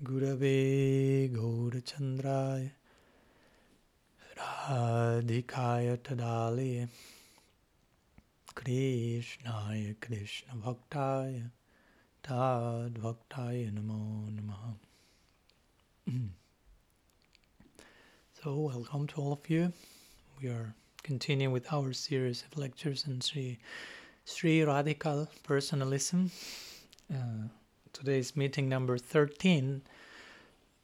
Gurave Gaurachandraya Radhikaya Tadali Krishnaya Krishna Bhaktaya Tad Bhaktaya Namo So welcome to all of you. We are continuing with our series of lectures on Sri, Sri Radical Personalism. Uh, today's meeting number 13,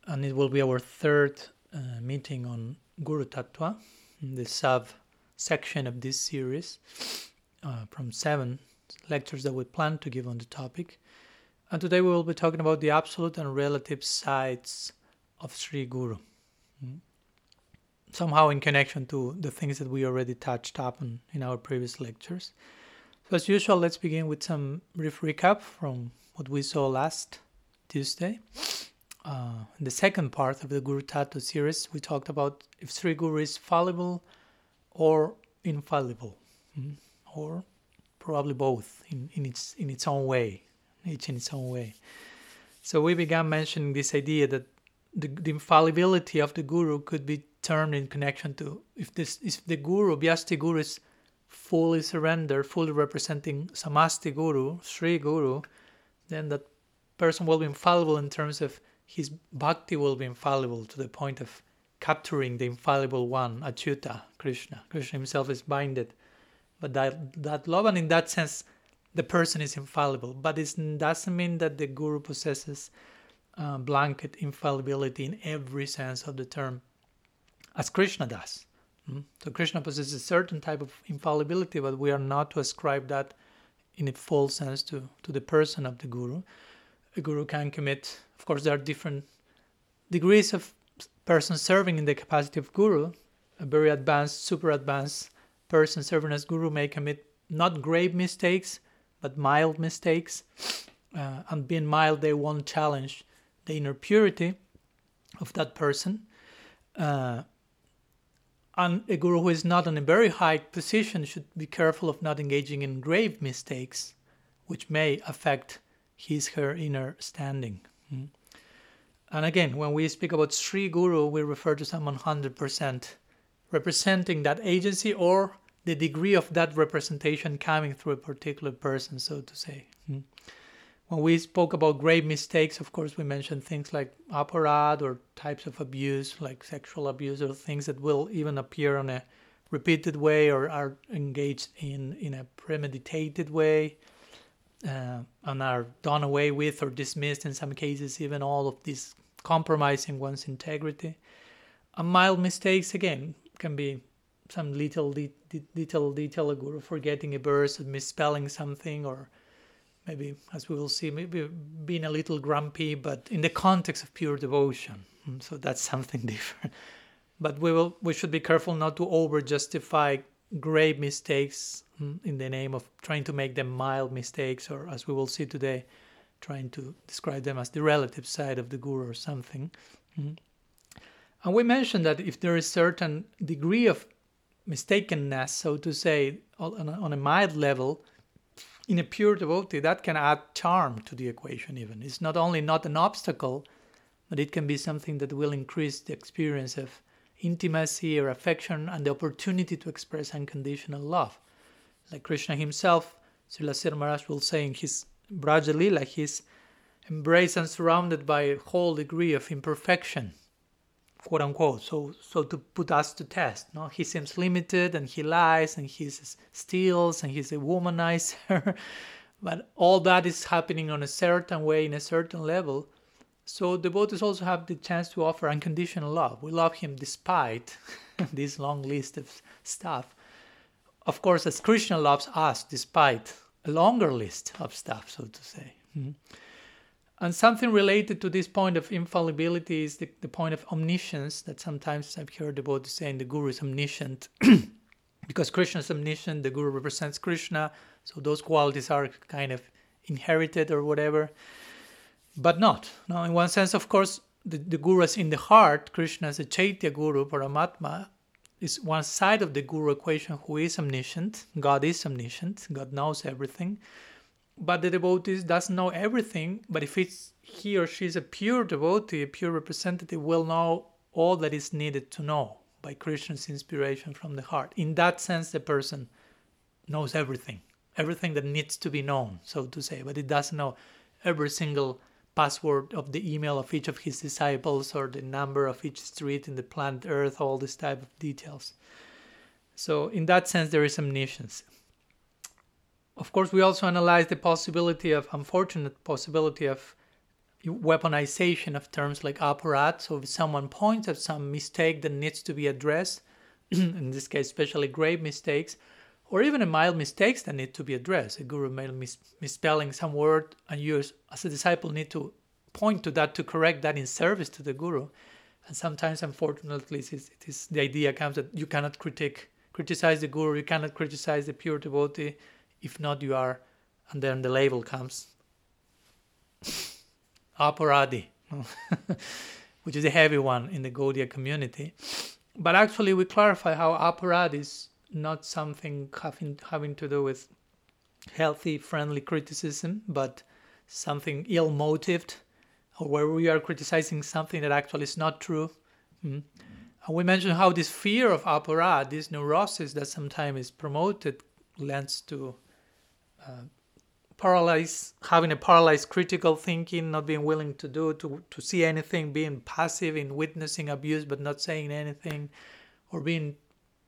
and it will be our third uh, meeting on Guru Tattva, the sub section of this series uh, from seven lectures that we plan to give on the topic. And today we will be talking about the absolute and relative sides of Sri Guru. Mm. Somehow in connection to the things that we already touched upon in our previous lectures. So, as usual, let's begin with some brief recap from what we saw last Tuesday. Uh, in the second part of the Guru Tattva series, we talked about if Sri Guru is fallible or infallible, mm, or probably both in, in its in its own way, each in its own way. So we began mentioning this idea that the, the infallibility of the Guru could be termed in connection to if this if the Guru, Vyasti Guru is fully surrendered, fully representing Samasti Guru, Sri Guru, then that person will be infallible in terms of his bhakti will be infallible to the point of capturing the infallible one, Achyuta, Krishna. Krishna himself is binded. But that, that love, and in that sense, the person is infallible. But it doesn't mean that the guru possesses uh, blanket infallibility in every sense of the term, as Krishna does. Mm? So Krishna possesses a certain type of infallibility, but we are not to ascribe that in a full sense to, to the person of the guru. A guru can commit, of course, there are different degrees of person serving in the capacity of guru. A very advanced, super advanced person serving as guru may commit not grave mistakes, but mild mistakes. Uh, and being mild, they won't challenge the inner purity of that person. Uh, and a guru who is not in a very high position should be careful of not engaging in grave mistakes, which may affect his her inner standing. Mm. And again, when we speak about Sri Guru, we refer to someone 100% representing that agency or the degree of that representation coming through a particular person, so to say. Mm. When we spoke about grave mistakes, of course, we mentioned things like aparad or types of abuse, like sexual abuse, or things that will even appear on a repeated way or are engaged in, in a premeditated way uh, and are done away with or dismissed in some cases, even all of this compromising one's integrity. And mild mistakes, again, can be some little, de- de- little detail, forgetting a verse, or misspelling something, or maybe as we will see maybe being a little grumpy but in the context of pure devotion. Hmm, so that's something different. But we will we should be careful not to over justify grave mistakes hmm, in the name of trying to make them mild mistakes or as we will see today trying to describe them as the relative side of the guru or something. Hmm. and we mentioned that if there is certain degree of mistakenness so to say on a mild level in a pure devotee, that can add charm to the equation, even. It's not only not an obstacle, but it can be something that will increase the experience of intimacy or affection and the opportunity to express unconditional love. Like Krishna himself, Srila Maharaj will say in his Braja Lila, he's embraced and surrounded by a whole degree of imperfection quote unquote. So so to put us to test. No, he seems limited and he lies and he steals and he's a womanizer. but all that is happening on a certain way in a certain level. So devotees also have the chance to offer unconditional love. We love him despite this long list of stuff. Of course, as Krishna loves us despite a longer list of stuff, so to say. Mm-hmm. And something related to this point of infallibility is the, the point of omniscience that sometimes I've heard the saying the guru is omniscient. because Krishna is omniscient, the guru represents Krishna, so those qualities are kind of inherited or whatever. But not. Now, in one sense, of course, the, the guru is in the heart, Krishna is a Chaitya guru, Paramatma, is one side of the guru equation who is omniscient. God is omniscient, God knows everything but the devotee doesn't know everything but if it's he or she is a pure devotee, a pure representative, will know all that is needed to know by Krishna's inspiration from the heart. In that sense, the person knows everything, everything that needs to be known, so to say, but it doesn't know every single password of the email of each of his disciples or the number of each street in the planet Earth, all this type of details. So, in that sense, there is omniscience. Of course, we also analyze the possibility of, unfortunate possibility of weaponization of terms like aparat. So if someone points at some mistake that needs to be addressed, in this case, especially grave mistakes, or even a mild mistakes that need to be addressed. A guru may mis- misspelling some word, and you, as a disciple, need to point to that to correct that in service to the guru. And sometimes, unfortunately, it is, it is the idea comes that you cannot critique, criticize the guru, you cannot criticize the pure devotee. If not, you are, and then the label comes aparadi, which is a heavy one in the Gaudiya community. But actually, we clarify how aparad is not something having, having to do with healthy, friendly criticism, but something ill motivated, or where we are criticizing something that actually is not true. Mm. And we mentioned how this fear of aparad, this neurosis that sometimes is promoted, lends to paralyzed having a paralyzed critical thinking not being willing to do to, to see anything being passive in witnessing abuse but not saying anything or being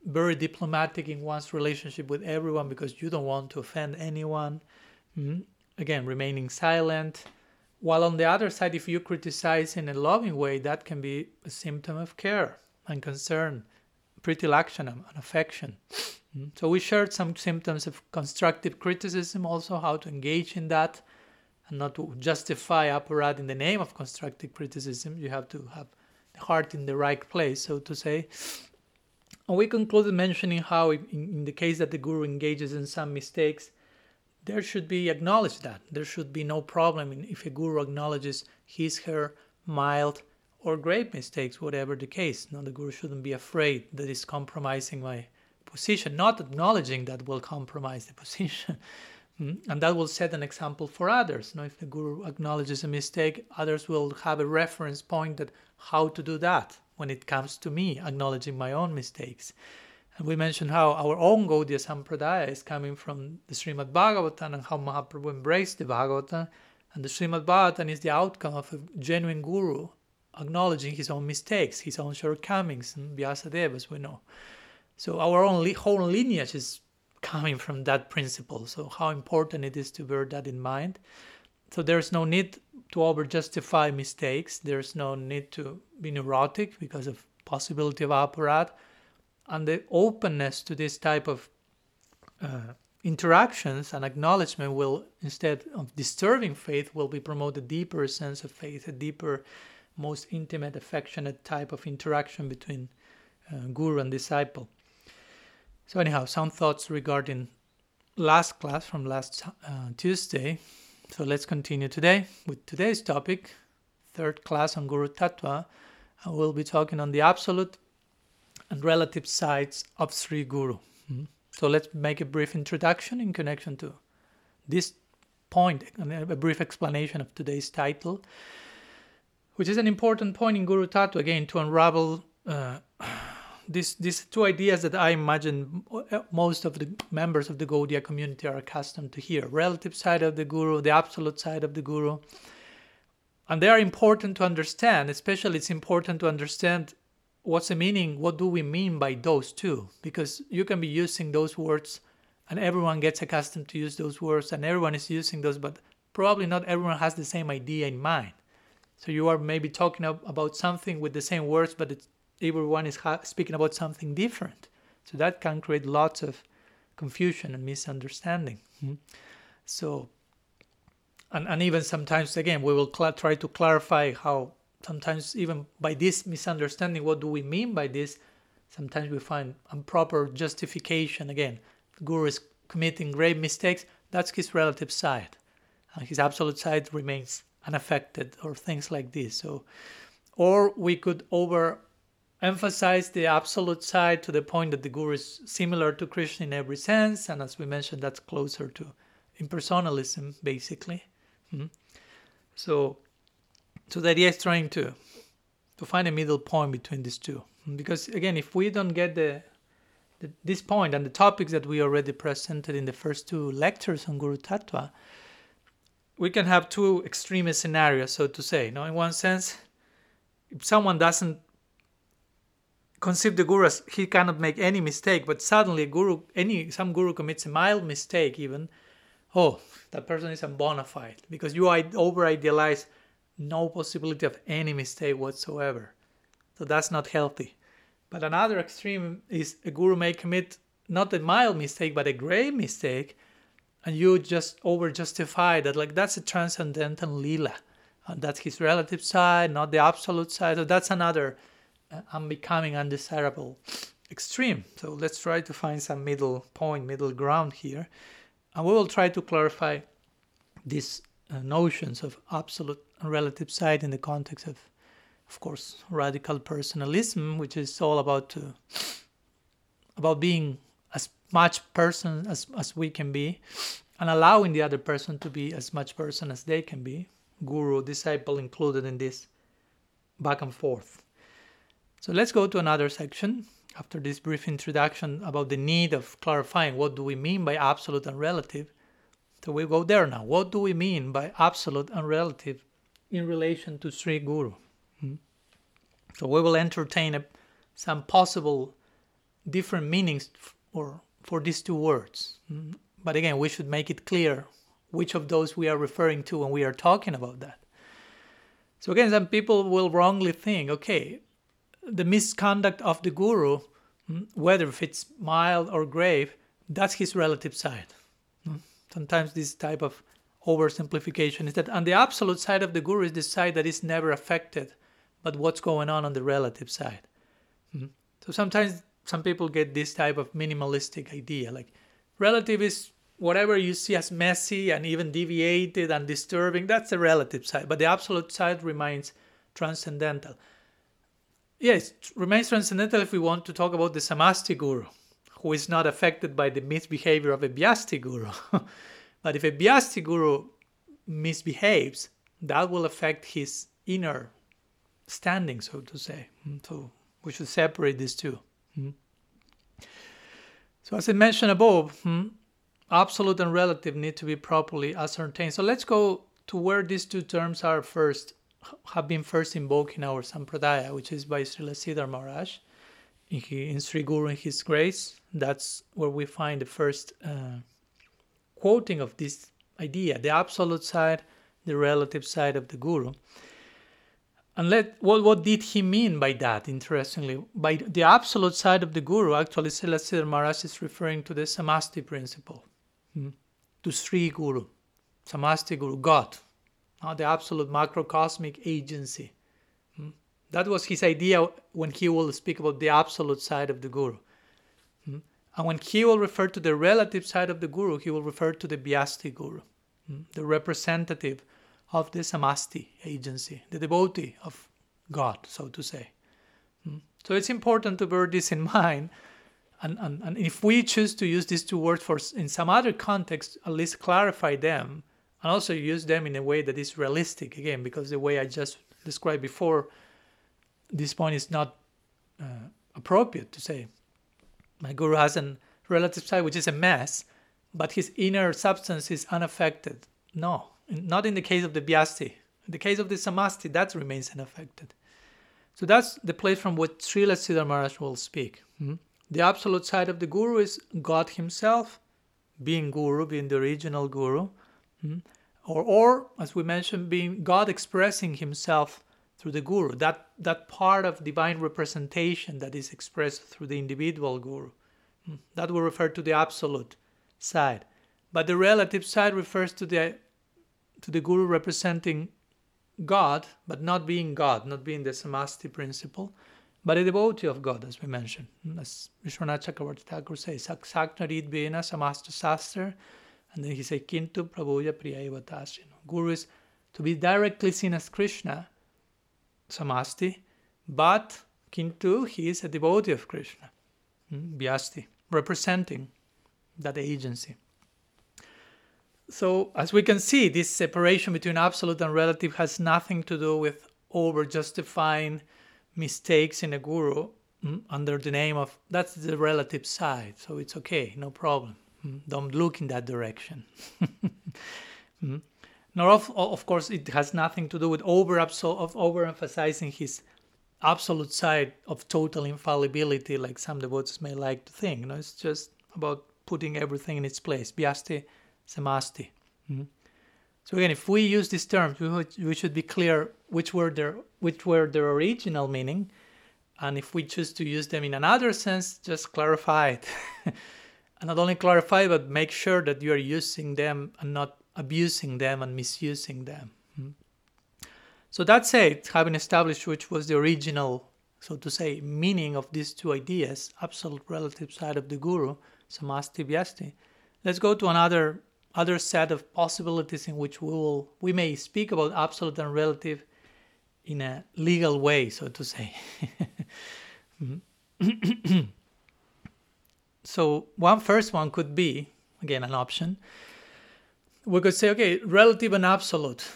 very diplomatic in one's relationship with everyone because you don't want to offend anyone mm-hmm. again remaining silent while on the other side if you criticize in a loving way that can be a symptom of care and concern pretty predilection and affection. Mm-hmm. So we shared some symptoms of constructive criticism, also how to engage in that and not to justify aparat in the name of constructive criticism. You have to have the heart in the right place, so to say. And we concluded mentioning how, in, in the case that the guru engages in some mistakes, there should be acknowledged that there should be no problem if a guru acknowledges his, her mild or grave mistakes, whatever the case. Now, the guru shouldn't be afraid that it's compromising my position, not acknowledging that will compromise the position. Hmm? and that will set an example for others. Know, if the guru acknowledges a mistake, others will have a reference point that how to do that when it comes to me acknowledging my own mistakes. And we mentioned how our own Gaudiya Sampradaya is coming from the Srimad Bhagavatam and how Mahaprabhu embraced the Bhagavatam. And the Srimad Bhagavatam is the outcome of a genuine guru acknowledging his own mistakes, his own shortcomings, and Vyasadeva, as we know. So our own whole lineage is coming from that principle. So how important it is to bear that in mind. So there's no need to over justify mistakes. There's no need to be neurotic because of possibility of aparat. And the openness to this type of uh, interactions and acknowledgement will, instead of disturbing faith, will be promote a deeper sense of faith, a deeper, most intimate, affectionate type of interaction between uh, guru and disciple. So anyhow, some thoughts regarding last class from last uh, Tuesday. So let's continue today with today's topic, third class on Guru Tattva. We'll be talking on the absolute and relative sides of Sri Guru. Mm-hmm. So let's make a brief introduction in connection to this point, a brief explanation of today's title, which is an important point in Guru Tattva, again, to unravel uh, these these two ideas that I imagine uh, uh, most of the members of the Gaudiya community are accustomed to hear: relative side of the guru, the absolute side of the guru, and they are important to understand. Especially, it's important to understand what's the meaning. What do we mean by those two? Because you can be using those words, and everyone gets accustomed to use those words, and everyone is using those, but probably not everyone has the same idea in mind. So you are maybe talking about something with the same words, but it's everyone is ha- speaking about something different. So that can create lots of confusion and misunderstanding. Mm-hmm. So, and, and even sometimes, again, we will cl- try to clarify how sometimes, even by this misunderstanding, what do we mean by this? Sometimes we find improper justification. Again, the guru is committing grave mistakes, that's his relative side. And his absolute side remains unaffected, or things like this. So, or we could over emphasize the absolute side to the point that the guru is similar to Krishna in every sense, and as we mentioned, that's closer to impersonalism, basically. Mm-hmm. So, So the idea is trying to to find a middle point between these two. Because again, if we don't get the, the this point and the topics that we already presented in the first two lectures on Guru Tattva, we can have two extreme scenarios, so to say. Now, in one sense, if someone doesn't conceive the guru as he cannot make any mistake, but suddenly a guru, any some guru commits a mild mistake, even, oh, that person is a bona fide because you over idealize no possibility of any mistake whatsoever. So that's not healthy. But another extreme is a guru may commit not a mild mistake, but a grave mistake, and you just over justify that, like, that's a transcendental lila. And that's his relative side, not the absolute side. So that's another uh, becoming undesirable extreme. So let's try to find some middle point, middle ground here. And we will try to clarify these uh, notions of absolute and relative side in the context of, of course, radical personalism, which is all about uh, about being as much person as, as we can be and allowing the other person to be as much person as they can be guru disciple included in this back and forth so let's go to another section after this brief introduction about the need of clarifying what do we mean by absolute and relative so we go there now. What do we mean by absolute and relative in relation to Sri Guru? Hmm? So we will entertain a, some possible different meanings for, for these two words. Hmm? But again, we should make it clear which of those we are referring to when we are talking about that. So again, some people will wrongly think, okay, the misconduct of the guru, hmm, whether if it's mild or grave, that's his relative side. Sometimes this type of oversimplification is that on the absolute side of the guru is the side that is never affected but what's going on on the relative side. Mm-hmm. so sometimes some people get this type of minimalistic idea like relative is whatever you see as messy and even deviated and disturbing that's the relative side but the absolute side remains transcendental yes it remains transcendental if we want to talk about the samasti guru who is not affected by the misbehavior of a Vyasti guru. but if a Vyasti guru misbehaves, that will affect his inner standing, so to say. Hmm, so we should separate these two. Hmm. So as I mentioned above, hmm, absolute and relative need to be properly ascertained. So let's go to where these two terms are first, have been first invoked in our Sampradaya, which is by Srila Sridhar Maharaj in, in Sri Guru and His Grace. That's where we find the first uh, quoting of this idea the absolute side, the relative side of the Guru. And let what, what did he mean by that, interestingly? By the absolute side of the Guru, actually, Sri Srila Maharaj is referring to the Samasti principle, hmm? to Sri Guru, Samasti Guru, God, not the absolute macrocosmic agency. Hmm? That was his idea when he will speak about the absolute side of the Guru. Hmm? And when he will refer to the relative side of the Guru, he will refer to the Vyasti Guru, hmm? the representative of the Samasti agency, the devotee of God, so to say. So it's important to bear this in mind. And, and, and if we choose to use these two words for in some other context, at least clarify them and also use them in a way that is realistic again, because the way I just described before this point is not uh, appropriate to say. My guru has a relative side which is a mess, but his inner substance is unaffected. No, not in the case of the Vyasti. In the case of the Samasti, that remains unaffected. So that's the place from which Srila Sridhar Maharaj will speak. Hmm? The absolute side of the Guru is God Himself, being Guru, being the original Guru, hmm? Or, or as we mentioned, being God expressing Himself through the guru. That that part of divine representation that is expressed through the individual guru. Hmm, that will refer to the absolute side. But the relative side refers to the to the guru representing god but not being god not being the samasti principle but a devotee of god as we mentioned. Hmm, as vishwanath chakravarti thakur says saksad dharitvena samasta sastra and then he says kintu prabhuya priyaivatasya guru is to be directly seen as krishna samasti, but Kintu, he is a devotee of Krishna, hmm, Vyasti, representing that agency. so as we can see, this separation between absolute and relative has nothing to do with over justifying mistakes in a guru mm, under the name of that's the relative side. So it's okay, no problem. Mm, don't look in that direction. mm. Nor of, of course it has nothing to do with over of overemphasizing his absolute side of total infallibility, like some devotees may like to think. You know, it's just about putting everything in its place. Vyasti samasti. Mm-hmm. So again, if we use these terms, we should be clear which were their which were their original meaning, and if we choose to use them in another sense, just clarify it, and not only clarify, but make sure that you are using them and not abusing them and misusing them. Mm-hmm. So that said, having established which was the original, so to say, meaning of these two ideas, absolute relative side of the guru, samasti vyasti, let's go to another other set of possibilities in which we will we may speak about absolute and relative in a legal way, so to say. so one first one could be again an option. We could say, okay, relative and absolute.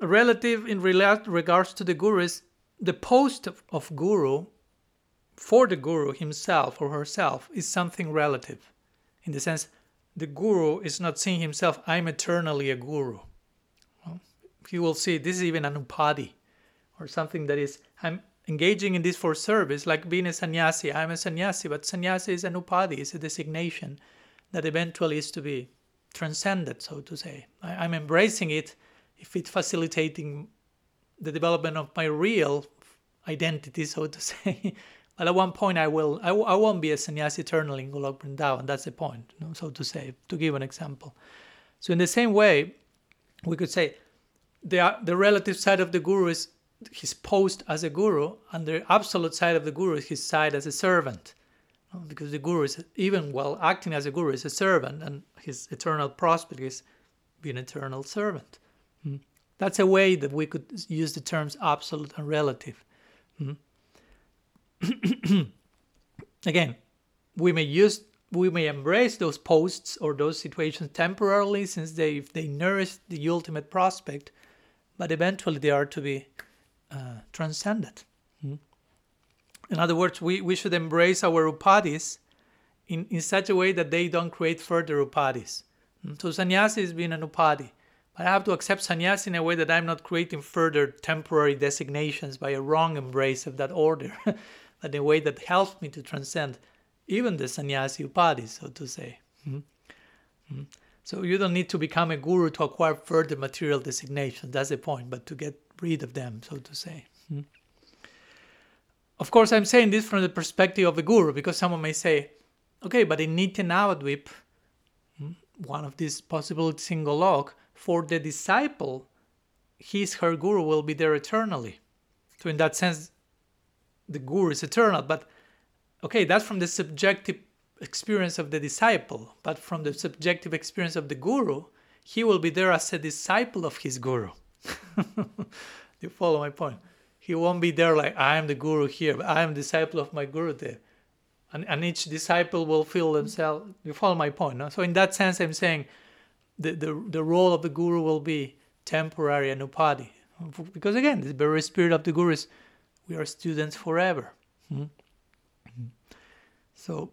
Relative in regards to the guru is the post of, of guru for the guru himself or herself is something relative in the sense the guru is not seeing himself, I'm eternally a guru. Well, you will see this is even an upadi or something that is, I'm engaging in this for service, like being a sannyasi. I'm a sannyasi, but sannyasi is an upadi, it's a designation that eventually is to be transcended, so to say. I, am embracing it if it's facilitating the development of my real identity, so to say. But at one point, I will, I, I won't be a sannyasi eternally in Golok Vrindavan. That's the point, you know, so to say, to give an example. So in the same way, we could say the, the relative side of the guru is his post as a guru, and the absolute side of the guru is his side as a servant. Because the guru is, even while acting as a guru, is a servant, and his eternal prospect is being an eternal servant. Hmm. That's a way that we could use the terms absolute and relative. Hmm. again, we may use we may embrace those posts or those situations temporarily since they they nourish the ultimate prospect, but eventually they are to be uh, transcended. Mm-hmm. In other words, we, we should embrace our upadis in, in such a way that they don't create further upadis. Mm-hmm. So sannyasi is being an upadi. But I have to accept sannyasi in a way that I'm not creating further temporary designations by a wrong embrace of that order. but in a way that helps me to transcend even the sannyasi upadhi, so to say. Mm-hmm. So you don't need to become a guru to acquire further material designations. That's the point, but to get rid of them, so to say. Mm-hmm. Of course, I'm saying this from the perspective of a guru because someone may say, okay, but in Nitya Navadvip, hmm, one of these possible single Golok, for the disciple, his, her guru will be there eternally. So, in that sense, the guru is eternal, but okay, that's from the subjective experience of the disciple, but from the subjective experience of the guru, he will be there as a disciple of his guru. you follow my point? He won't be there like I am the guru here, I am disciple of my guru there. And, and each disciple will feel themselves. You follow my point? No? So in that sense, I'm saying the, the, the role of the guru will be temporary and upadi. Because again, the very spirit of the guru is we are students forever. Mm-hmm. So,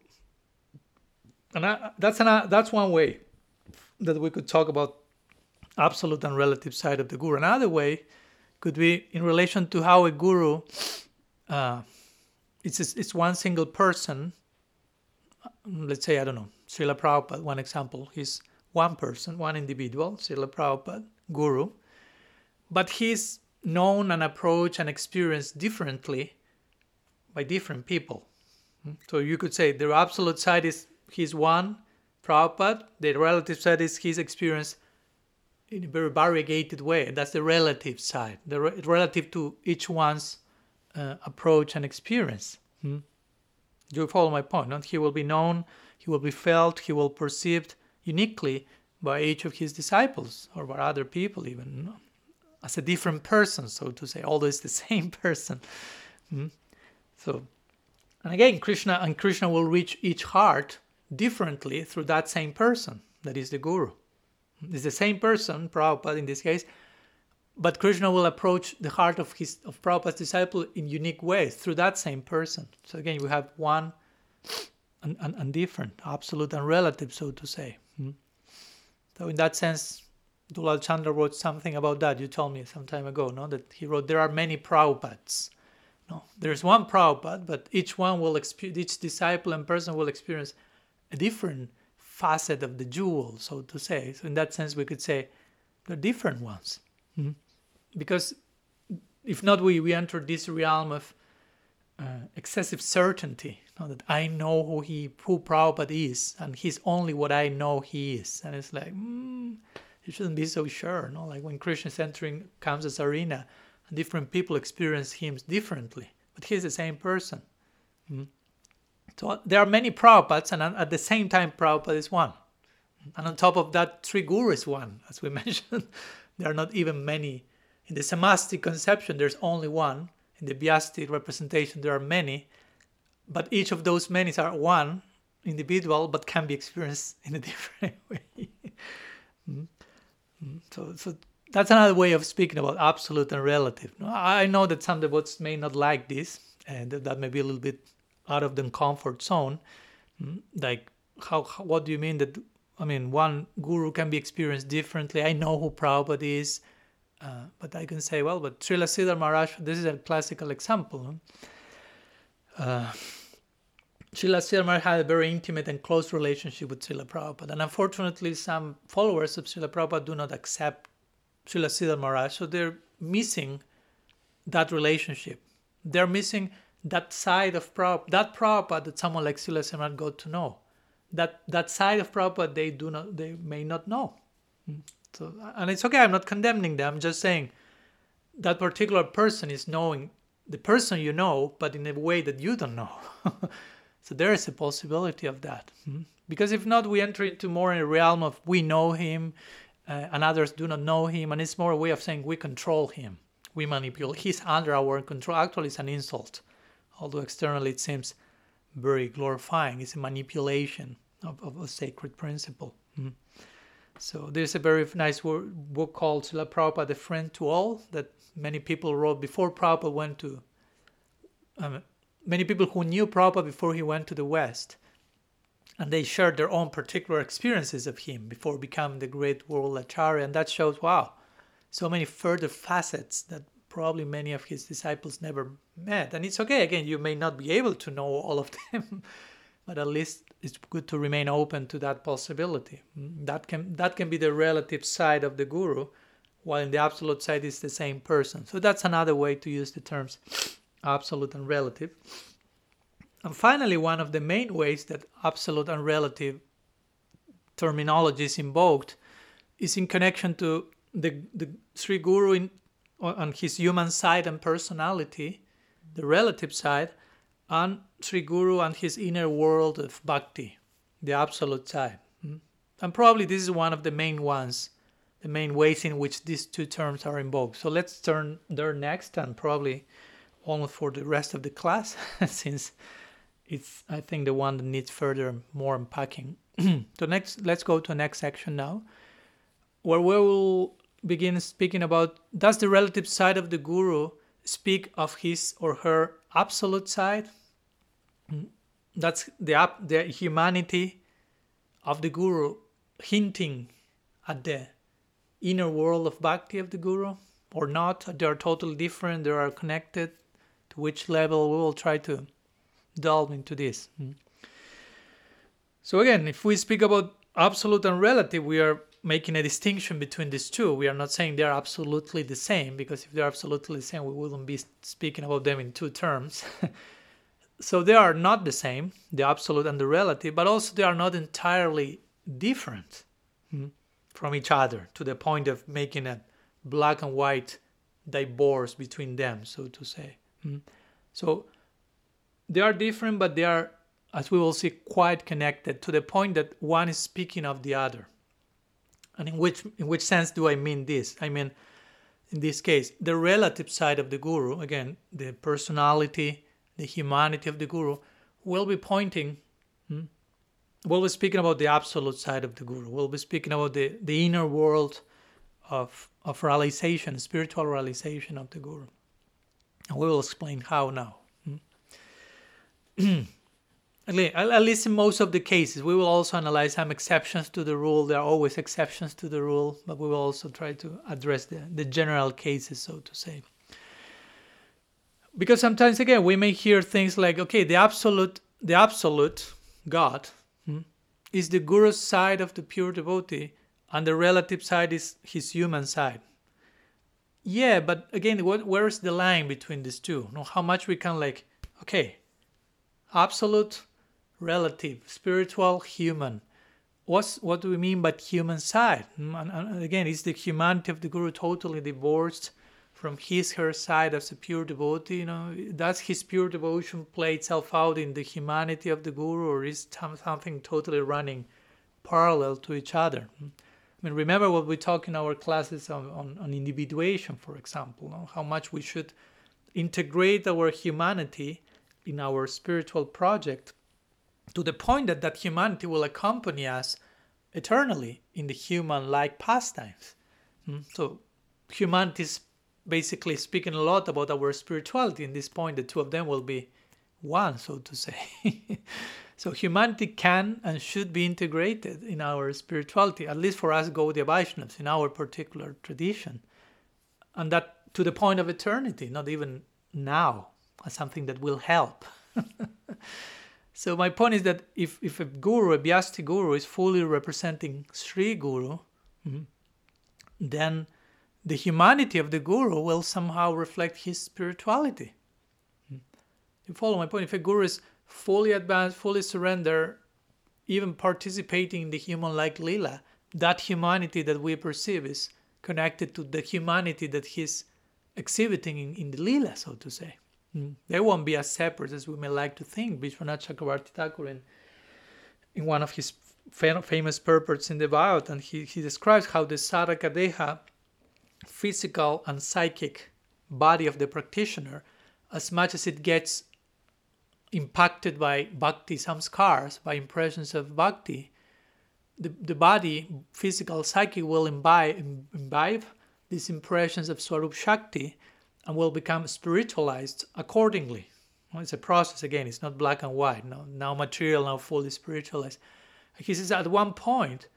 and I, that's an, that's one way that we could talk about absolute and relative side of the guru. Another way could be in relation to how a guru, uh, it's it's one single person. Let's say I don't know Srila Prabhupada. One example, he's one person, one individual, Srila Prabhupada, guru, but he's known and approached and experienced differently by different people. So you could say the absolute side is his one, Prabhupada, the relative side is his experience in a very variegated way. That's the relative side, the re- relative to each one's uh, approach and experience. Hmm? You follow my point? Not he will be known, he will be felt, he will be perceived uniquely by each of his disciples or by other people even as a different person, so to say, although it's the same person. Mm? So, and again, Krishna and Krishna will reach each heart differently through that same person, that is the Guru. It's the same person, Prabhupada in this case, but Krishna will approach the heart of his of Prabhupada's disciple in unique ways through that same person. So again, we have one and, and, and different, absolute and relative, so to say. Hmm? So in that sense, Dulal Chandra wrote something about that. You told me some time ago, no, that he wrote there are many Prabhupads. No, there's one Prabhupada, but each one will experience, each disciple and person will experience a different facet of the jewel, so to say. So in that sense, we could say they're different ones. Mm-hmm. Because if not, we, we enter this realm of uh, excessive certainty. You know, that I know who he, who Prabhupada is, and he's only what I know he is. And it's like, mm, you shouldn't be so sure. No, like when Krishna is entering Kamsa's arena, different people experience him differently, but he's the same person. Mm-hmm. So there are many Prabhupads, and at the same time, Prabhupada is one. And on top of that, Sri Guru is one, as we mentioned. there are not even many. In the Samastic conception, there's only one. In the Vyastic representation, there are many. But each of those many are one individual, but can be experienced in a different way. mm-hmm. So, so that's another way of speaking about absolute and relative. I know that some devotees may not like this, and that may be a little bit out of the comfort zone. Mm, like, how, how, what do you mean that? I mean, one guru can be experienced differently. I know who Prabhupada is, uh, but I can say, well, but Srila Sridhar Maharaj, this is a classical example. Uh, Srila Maharaj had a very intimate and close relationship with Srila Prabhupada, and unfortunately, some followers of Srila Prabhupada do not accept Srila Sridhar Maharaj, so they're missing that relationship. They're missing that side of Prabhupada, that Prabhupada that someone like Srila Samrat got to know. That that side of Prabhupada they do not they may not know. Hmm. So and it's okay, I'm not condemning them, I'm just saying that particular person is knowing the person you know, but in a way that you don't know. so there is a possibility of that. Hmm. Because if not, we enter into more in a realm of we know him uh, and others do not know him, and it's more a way of saying we control him, we manipulate. He's under our control. Actually, it's an insult although externally it seems very glorifying. It's a manipulation of, of a sacred principle. Mm. So there's a very nice book called Srila Prabhupada, The Friend to All, that many people wrote before Prabhupada went to, um, many people who knew Prabhupada before he went to the West. And they shared their own particular experiences of him before becoming the great world Acharya. And that shows, wow, so many further facets that probably many of his disciples never met. And it's okay, again, you may not be able to know all of them, but at least it's good to remain open to that possibility. Mm, that can that can be the relative side of the guru, while in the absolute side is the same person. So that's another way to use the terms absolute and relative. And finally, one of the main ways that absolute and relative terminology is invoked is in connection to the, the Sri Guru in, on his human side and personality, the relative side, and Sri Guru and his inner world of bhakti, the absolute side. Hmm? And probably this is one of the main ones, the main ways in which these two terms are invoked. So let's turn there next and probably only for the rest of the class, since it's I think the one that needs further more unpacking. so next let's go to the next section now, where we will begin speaking about does the relative side of the guru speak of his or her absolute side? Mm, that's the, the humanity of the guru hinting at the inner world of bhakti of the guru or not? They are totally different, they are connected. To which level we will try to delve into this. Mm. So, again, if we speak about absolute and relative, we are making a distinction between these two. We are not saying they're absolutely the same because if they're absolutely the same, we wouldn't be speaking about them in two terms. so they are not the same, the absolute and the relative, but also they are not entirely different hmm, from each other to the point of making a black and white divorce between them, so to say. Hmm. So they are different, but they are, as we will see, quite connected to the point that one is speaking of the other. And in which in which sense do I mean this? I mean, in this case, the relative side of the guru, again, the personality, the humanity of the guru, will be pointing hmm, we'll be speaking about the absolute side of the guru. We'll be speaking about the, the inner world of, of realization, spiritual realization of the guru. And we will explain how now. Hmm? at least in most of the cases, we will also analyze some exceptions to the rule. There are always exceptions to the rule, but we will also try to address the, the general cases, so to say. Because sometimes, again, we may hear things like, okay, the absolute, the absolute God hmm, is the guru's side of the pure devotee, and the relative side is his human side. Yeah, but again, what, where's the line between these two? You know, how much we can like, okay, absolute, relative, spiritual, human. What's what do we mean by human side? Hmm, and, again, is the humanity of the guru totally divorced from his her side as a pure devotee? You know, does his pure devotion play itself out in the humanity of the guru, or is something totally running parallel to each other? Hmm. I mean, remember what we talk in our classes on, on, on individuation, for example, no? how much we should integrate our humanity in our spiritual project to the point that that humanity will accompany us eternally in the human like pastimes. Hmm? So, humanity is basically speaking a lot about our spirituality. In this point, the two of them will be one, so to say. So humanity can and should be integrated in our spirituality, at least for us Gaudiya Vaishnavas in our particular tradition. And that to the point of eternity, not even now, as something that will help. so my point is that if, if a guru, a Vyasti guru, is fully representing Sri Guru, mm-hmm, then the humanity of the guru will somehow reflect his spirituality. Mm-hmm. You follow my point? If a guru is fully advanced, fully surrender, even participating in the human like Lila, that humanity that we perceive is connected to the humanity that he's exhibiting in, in the Lila, so to say. Mm. They won't be as separate as we may like to think. Vishwanath Chakravarti Thakur, in, in one of his famous purports in the Bhagavatam, and he, he describes how the Sadhaka Deha, physical and psychic body of the practitioner, as much as it gets impacted by bhakti samskars, by impressions of bhakti, the, the body, physical, psychic, will imbibe, imbibe these impressions of Swarup Shakti and will become spiritualized accordingly. Well, it's a process again, it's not black and white, no, now material, now fully spiritualized. He says at one point,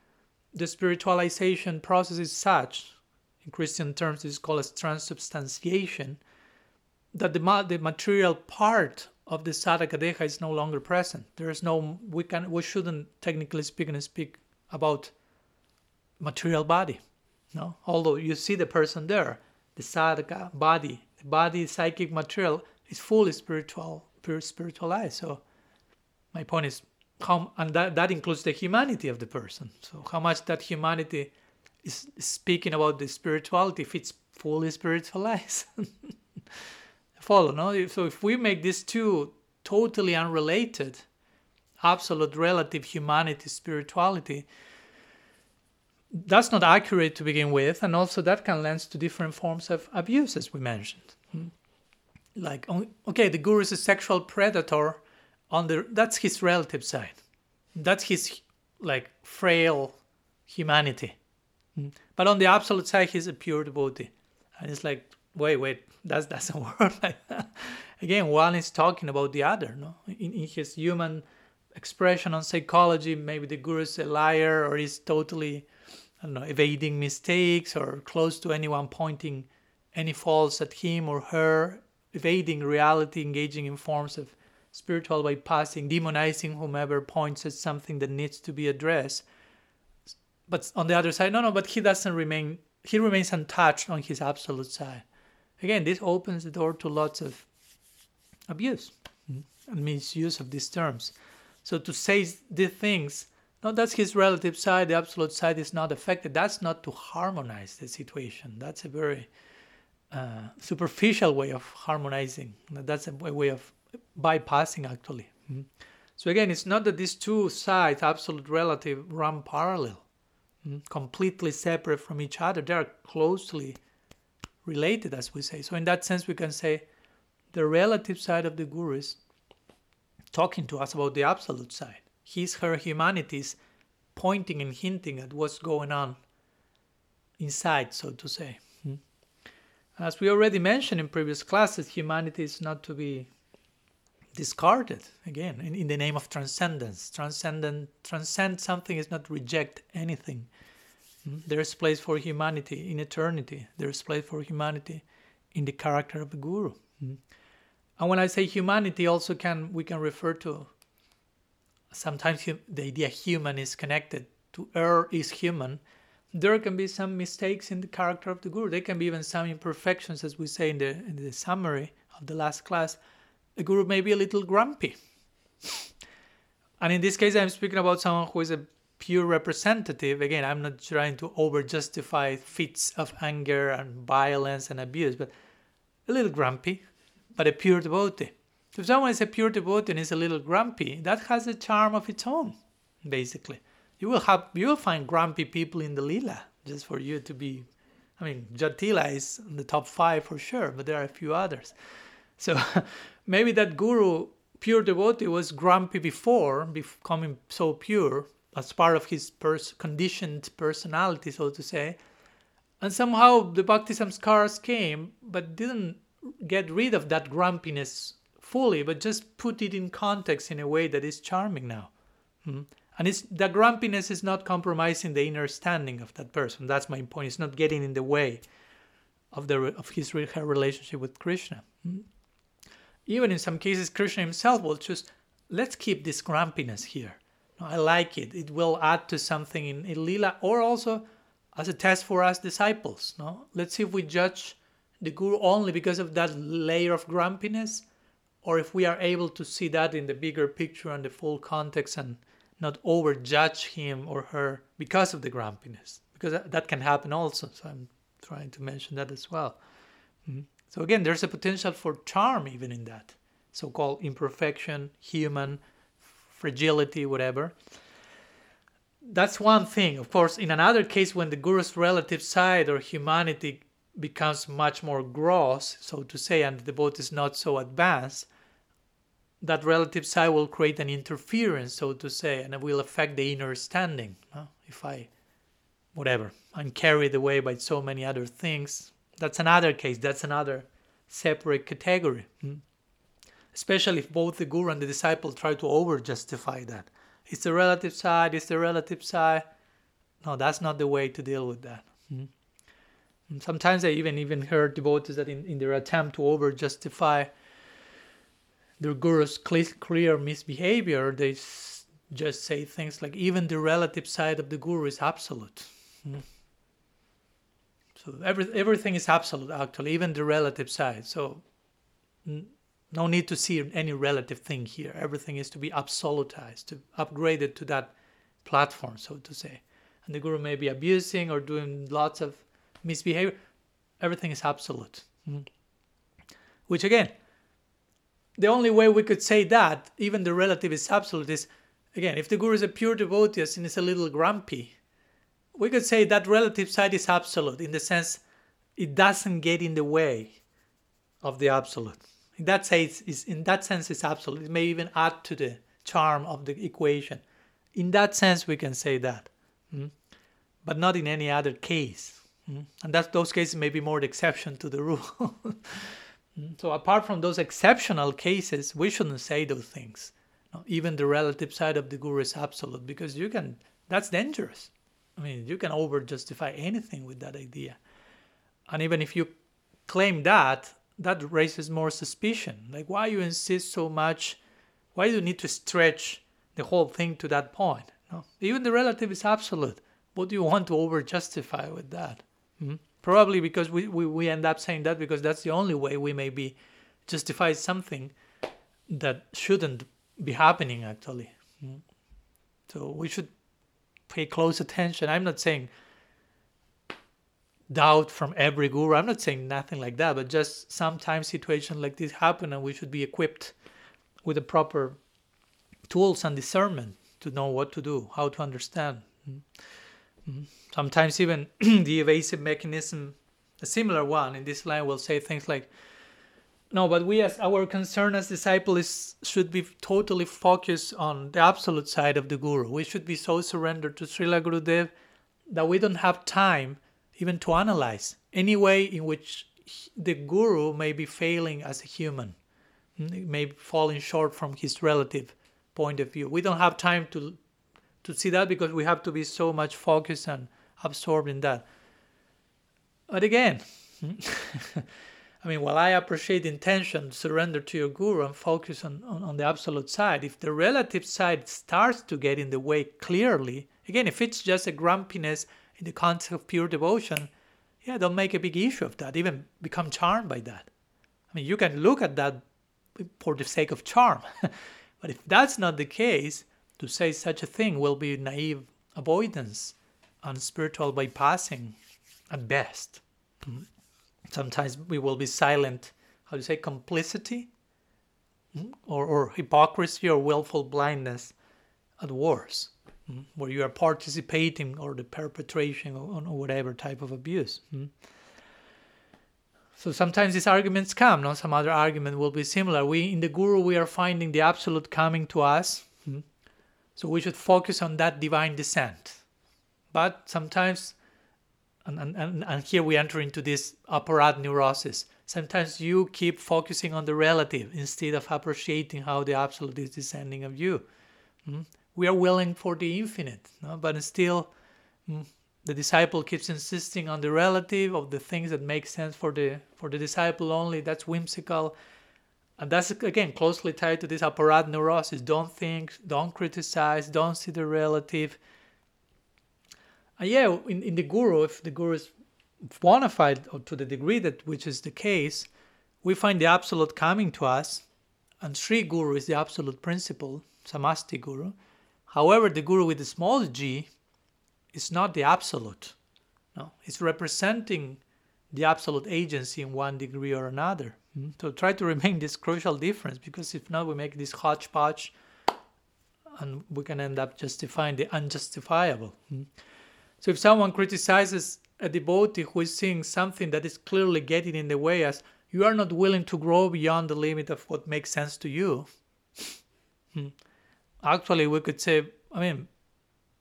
the spiritualization process is such, in Christian terms, it's called as transubstantiation, that the, the material part of the sadhaka deha is no longer present. There is no we can we shouldn't technically speaking speak about material body. No, although you see the person there, the sadhaka body, the body psychic material is fully spiritual, pure spiritualized. So my point is how and that, that includes the humanity of the person. So how much that humanity is speaking about the spirituality if it's fully spiritualized. follow no so if we make these two totally unrelated absolute relative humanity spirituality that's not accurate to begin with and also that can lend to different forms of abuse as we mentioned hmm? like okay the guru is a sexual predator on the that's his relative side that's his like frail humanity hmm? but on the absolute side he's a pure devotee and it's like wait wait that doesn't work like that. Again, one is talking about the other. No, in, in his human expression on psychology, maybe the guru is a liar or is totally, I don't know, evading mistakes or close to anyone pointing any faults at him or her, evading reality, engaging in forms of spiritual bypassing, demonizing whomever points at something that needs to be addressed. But on the other side, no, no, but he doesn't remain, he remains untouched on his absolute side. Again, this opens the door to lots of abuse mm-hmm. and misuse of these terms. So to say these things, no, that's his relative side, the absolute side is not affected. That's not to harmonize the situation. That's a very uh, superficial way of harmonizing. That's a way of bypassing, actually. Mm-hmm. So again, it's not that these two sides, absolute relative, run parallel, mm-hmm. completely separate from each other. They are closely related, as we say. So, in that sense, we can say the relative side of the guru is talking to us about the absolute side. His her humanity is pointing and hinting at what's going on inside, so to say. Hmm. As we already mentioned in previous classes, humanity is not to be discarded again in, in the name of transcendence. Transcendent transcend something is not reject anything. Hmm. There is place for humanity in eternity. There is place for humanity in the character of the guru. Hmm. And when I say humanity, also can we can refer to sometimes the idea human is connected to er is human. There can be some mistakes in the character of the guru. There can be even some imperfections, as we say in the in the summary of the last class. The guru may be a little grumpy. and in this case, I'm speaking about someone who is a pure representative. Again, I'm not trying to over justify fits of anger and violence and abuse, but a little grumpy, but a pure devotee. If someone is a pure devotee and is a little grumpy, that has a charm of its own, basically. You will have you will find grumpy people in the lila, just for you to be I mean, Jatila is in the top five for sure, but there are a few others. So maybe that guru, pure devotee, was grumpy before becoming so pure as part of his pers- conditioned personality, so to say. And somehow the Bhakti Samskars came, but didn't get rid of that grumpiness fully, but just put it in context in a way that is charming now. Mm-hmm. And it's the grumpiness is not compromising the inner standing of that person. That's my point. It's not getting in the way of the of his her relationship with Krishna. Mm-hmm. Even in some cases, Krishna himself will just let's keep this grumpiness here. No, I like it. It will add to something in, in Lila, or also as a test for us disciples. No, let's see if we judge the guru only because of that layer of grumpiness, or if we are able to see that in the bigger picture and the full context and not overjudge him or her because of the grumpiness, because that can happen also. So I'm trying to mention that as well. Mm-hmm. So again, there's a potential for charm even in that so-called imperfection, human fragility, whatever. That's one thing. Of course, in another case, when the guru's relative side or humanity becomes much more gross, so to say, and the boat is not so advanced, that relative side will create an interference, so to say, and it will affect the inner standing. If I, whatever, I'm carried away by so many other things, that's another case, that's another separate category. Hmm? Especially if both the guru and the disciple try to over justify that. It's the relative side, it's the relative side. No, that's not the way to deal with that. Hmm? Sometimes I even even heard devotees that in, in their attempt to over justify their guru's clear misbehavior, they just say things like even the relative side of the guru is absolute. Hmm? So every, everything is absolute actually, even the relative side. So no need to see any relative thing here. Everything is to be absolutized, to upgrade it to that platform, so to say. And the guru may be abusing or doing lots of misbehavior. Everything is absolute. Mm. Which again, the only way we could say that, even the relative is absolute, is again, if the guru is a pure devotee and is a little grumpy, we could say that relative side is absolute in the sense it doesn't get in the way of the absolute. In that sense, is in that sense, it's absolute. It may even add to the charm of the equation. In that sense, we can say that, mm? but not in any other case. Mm? And that those cases may be more the exception to the rule. mm? So apart from those exceptional cases, we shouldn't say those things. Even the relative side of the guru is absolute because you can. That's dangerous. I mean, you can over justify anything with that idea. And even if you claim that, that raises more suspicion. Like, why you insist so much? Why do you need to stretch the whole thing to that point? No? Even the relative is absolute. What do you want to over justify with that? Hmm? Probably because we, we, we end up saying that because that's the only way we may be justify something that shouldn't be happening actually. Hmm? So we should pay close attention. I'm not saying doubt from every guru. I'm not saying nothing like that, but just sometimes situations like this happen and we should be equipped with the proper tools and discernment to know what to do, how to understand. Mm-hmm. Sometimes even the evasive mechanism, a similar one in this line will say things like, no, but we as our concern as disciples should be totally focused on the absolute side of the guru. We should be so surrendered to Srila Gurudev that we don't have time even to analyze any way in which the guru may be failing as a human, may be falling short from his relative point of view. We don't have time to to see that because we have to be so much focused and absorbed in that. But again, I mean, while I appreciate intention, surrender to your guru and focus on, on, on, the absolute side, if the relative side starts to get in the way clearly, again, if it's just a grumpiness in the context of pure devotion, yeah, don't make a big issue of that. Even become charmed by that. I mean, you can look at that for the sake of charm. but if that's not the case, to say such a thing will be naive avoidance and spiritual bypassing at best. Hmm. Sometimes we will be silent, how do you say, complicity hmm? or, or hypocrisy or willful blindness at worst, hmm? where you are participating or the perpetration or, or whatever type of abuse. So sometimes these arguments come, no? Some other argument will be similar. We in the Guru we are finding the absolute coming to us. So we should focus on that divine descent. But sometimes and, and, and here we enter into this aparadha neurosis. Sometimes you keep focusing on the relative instead of appreciating how the absolute is descending of you. Mm? We are willing for the infinite, no? but still mm, the disciple keeps insisting on the relative of the things that make sense for the for the disciple only. That's whimsical. And that's again closely tied to this aparadha neurosis. Don't think, don't criticize, don't see the relative and yeah, in, in the guru, if the guru is bona fide to the degree that which is the case, we find the absolute coming to us, and Sri Guru is the absolute principle, Samasti Guru. However, the Guru with the small g is not the absolute. No, it's representing the absolute agency in one degree or another. Mm-hmm. So try to remain this crucial difference because if not, we make this hodgepodge and we can end up justifying the unjustifiable. Mm-hmm. So if someone criticizes a devotee who is seeing something that is clearly getting in the way as you are not willing to grow beyond the limit of what makes sense to you. Hmm. Actually, we could say, I mean,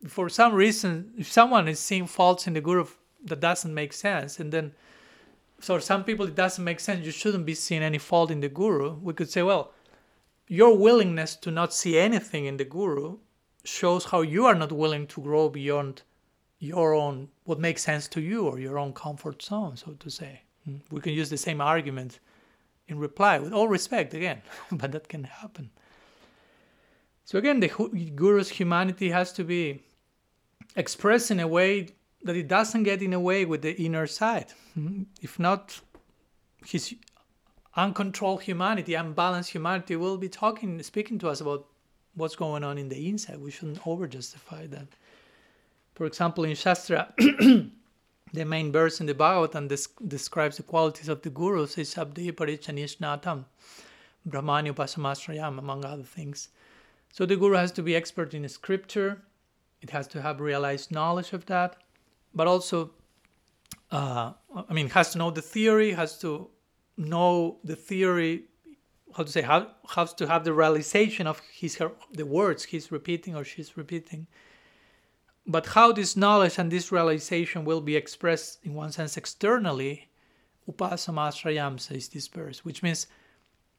for some reason, if someone is seeing faults in the guru that doesn't make sense, and then for some people it doesn't make sense, you shouldn't be seeing any fault in the guru. We could say, well, your willingness to not see anything in the guru shows how you are not willing to grow beyond your own what makes sense to you or your own comfort zone so to say hmm? we can use the same argument in reply with all respect again but that can happen so again the guru's humanity has to be expressed in a way that it doesn't get in a way with the inner side. Hmm? if not his uncontrolled humanity unbalanced humanity will be talking speaking to us about what's going on in the inside. We shouldn't over justify that. For example, in Shastra, the main verse in the Bhagavatam des- describes the qualities of the Guru, says Shabde Pare Ca Nishnatam, Brahmani Upasamasrayam, among other things. So the Guru has to be expert in scripture, it has to have realized knowledge of that, but also, uh, I mean, has to know the theory, has to know the theory, how to say, how, has to have the realization of his her, the words he's repeating or she's repeating but how this knowledge and this realization will be expressed in one sense externally, upasamasrayam says this verse, which means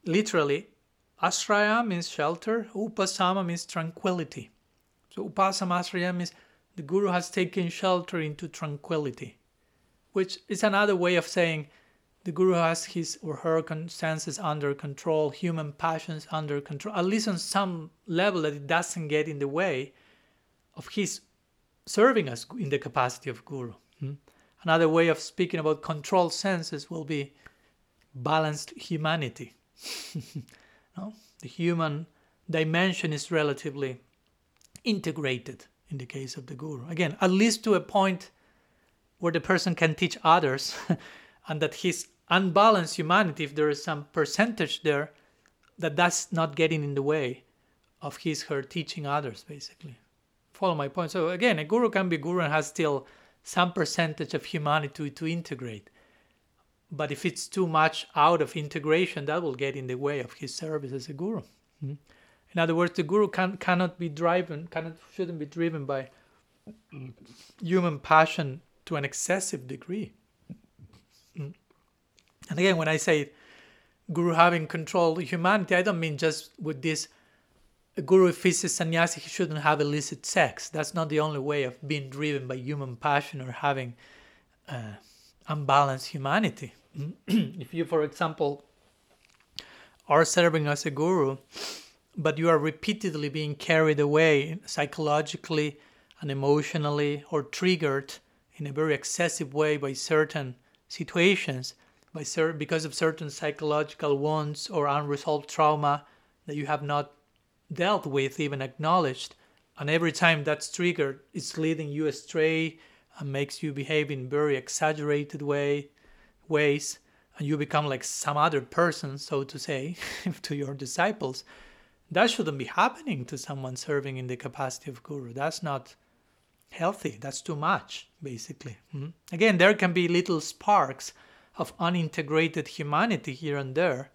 literally, asraya means shelter, upasama means tranquility. So upasamasrayam means the guru has taken shelter into tranquility, which is another way of saying the guru has his or her senses under control, human passions under control, at least on some level that it doesn't get in the way of his serving us in the capacity of guru. Hmm? Another way of speaking about controlled senses will be balanced humanity. no? The human dimension is relatively integrated in the case of the guru. Again, at least to a point where the person can teach others and that his unbalanced humanity, if there is some percentage there, that that's not getting in the way of his her teaching others basically follow my point. So again, a guru can be guru and has still some percentage of humanity to, to integrate. But if it's too much out of integration, that will get in the way of his service as a guru. Mm-hmm. In other words, the guru can, cannot be driven, cannot, shouldn't be driven by human passion to an excessive degree. Mm. And again, when I say guru having control humanity, I don't mean just with this a guru if he's a sannyasi, he shouldn't have illicit sex. That's not the only way of being driven by human passion or having uh, unbalanced humanity. if you, for example, are serving as a guru, but you are repeatedly being carried away psychologically and emotionally or triggered in a very excessive way by certain situations, by cer- because of certain psychological wounds or unresolved trauma that you have not dealt with, even acknowledged, and every time that's triggered, it's leading you astray and makes you behave in very exaggerated way ways and you become like some other person so to say to your disciples that shouldn't be happening to someone serving in the capacity of guru. That's not healthy. That's too much basically. Mm-hmm. again there can be little sparks of unintegrated humanity here and there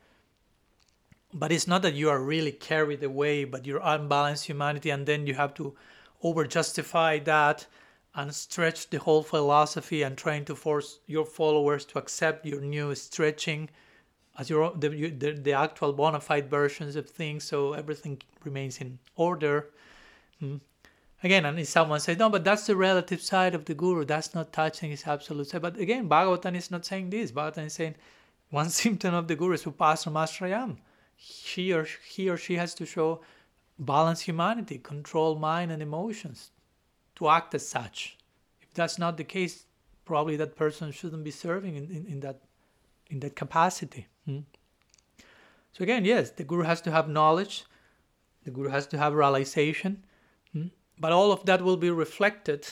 but it's not that you are really carried away but you're unbalanced humanity and then you have to over justify that and stretch the whole philosophy and trying to force your followers to accept your new stretching as your the, the, the actual bona fide versions of things so everything remains in order hmm. again and if someone says no but that's the relative side of the guru that's not touching his absolute side but again bhagavatam is not saying this bhagavatam is saying one symptom of the guru is upasamasrayam he or he or she has to show balanced humanity control mind and emotions to act as such. If that's not the case, probably that person shouldn't be serving in, in, in that in that capacity. So again, yes, the guru has to have knowledge, the guru has to have realization, hmm? but all of that will be reflected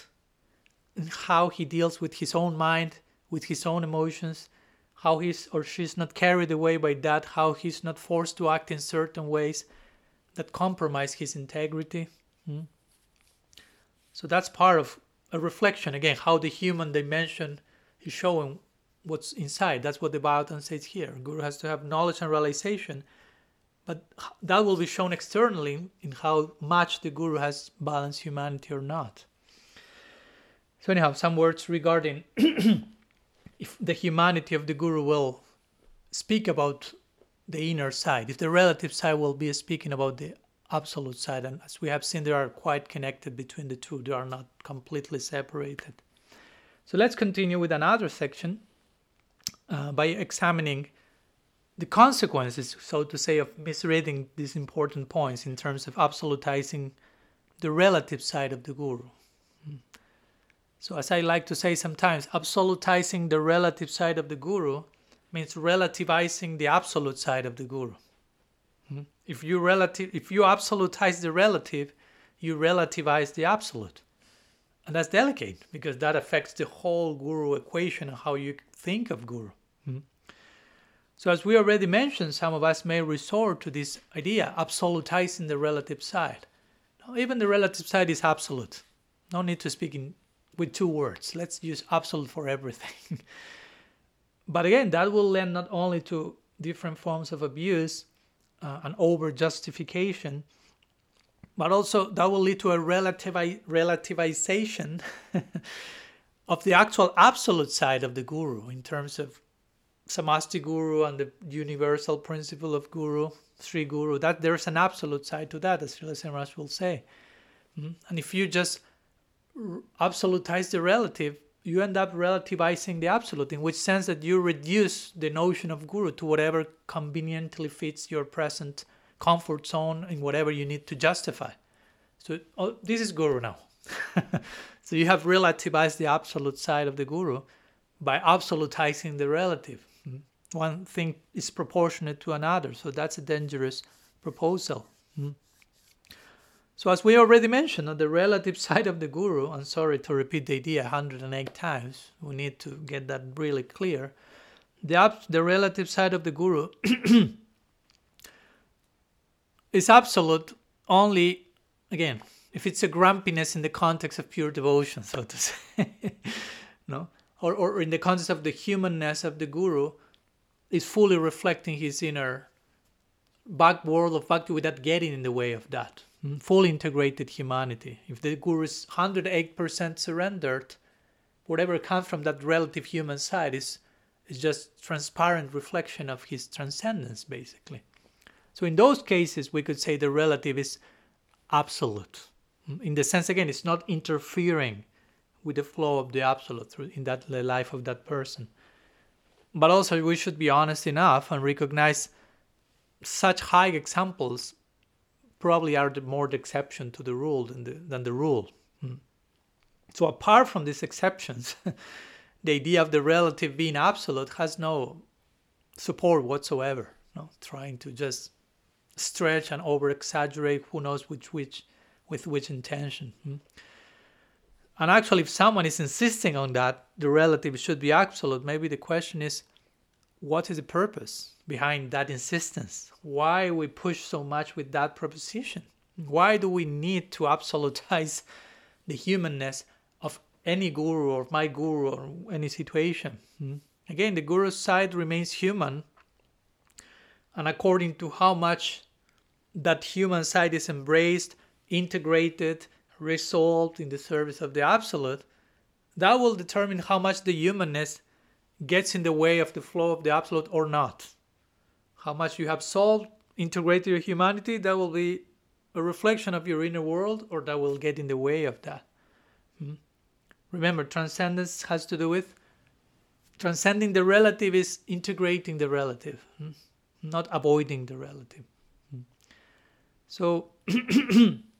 in how he deals with his own mind, with his own emotions, how he's or she's not carried away by that, how he's not forced to act in certain ways that compromise his integrity. Hmm? So that's part of a reflection again, how the human dimension is showing what's inside. That's what the Bhagavatam says here. Guru has to have knowledge and realization, but that will be shown externally in how much the Guru has balanced humanity or not. So anyhow, some words regarding if the humanity of the Guru will speak about the inner side, if the relative side will be speaking about the absolute side. And as we have seen, they are quite connected between the two, they are not completely separated. So let's continue with another section uh, by examining the consequences, so to say, of misreading these important points in terms of absolutizing the relative side of the guru. Hmm. So, as I like to say sometimes, absolutizing the relative side of the guru means relativizing the absolute side of the guru. Hmm? If you relative, if you absolutize the relative, you relativize the absolute, and that's delicate because that affects the whole guru equation and how you think of guru. Hmm? So, as we already mentioned, some of us may resort to this idea, absolutizing the relative side. Now, even the relative side is absolute. No need to speak in with two words. Let's use absolute for everything. but again, that will lend not only to different forms of abuse, uh, an over justification, but also that will lead to a relativi- relativization of the actual absolute side of the guru in terms of samasti guru and the universal principle of guru, Sri Guru. That there's an absolute side to that, as Srila Maharaj will say. Mm-hmm. And if you just absolutize the relative, you end up relativizing the absolute, in which sense that you reduce the notion of guru to whatever conveniently fits your present comfort zone in whatever you need to justify. So oh, this is guru now. so you have relativized the absolute side of the guru by absolutizing the relative. Hmm? One thing is proportionate to another, so that's a dangerous proposal. Hmm? So, as we already mentioned, on the relative side of the guru, I'm sorry to repeat the idea 108 times, we need to get that really clear. The, the relative side of the guru is absolute only, again, if it's a grumpiness in the context of pure devotion, so to say. no? or, or in the context of the humanness of the guru, is fully reflecting his inner back world of bhakti without getting in the way of that. Mm, fully integrated humanity. If the guru is 108% surrendered, whatever comes from that relative human side is, is just transparent reflection of his transcendence, basically. So in those cases, we could say the relative is absolute. In the sense, again, it's not interfering with the flow of the absolute in that the life of that person. But also, we should be honest enough and recognize such high examples probably are the more the exception to the rule than the, than the rule. Hmm. So apart from these exceptions, the idea of the relative being absolute has no support whatsoever. No, trying to just stretch and over exaggerate who knows which which with which intention. Hmm. And actually, if someone is insisting on that, the relative should be absolute, maybe the question is what is the purpose behind that insistence? Why we push so much with that proposition? Why do we need to absolutize the humanness of any guru or my guru or any situation? Hmm? Again, the guru's side remains human, and according to how much that human side is embraced, integrated, resolved in the service of the absolute, that will determine how much the humanness gets in the way of the flow of the absolute or not. How much you have solved, integrated your humanity, that will be a reflection of your inner world or that will get in the way of that. Hmm? Remember, transcendence has to do with transcending the relative is integrating the relative, hmm? not avoiding the relative. Hmm? So,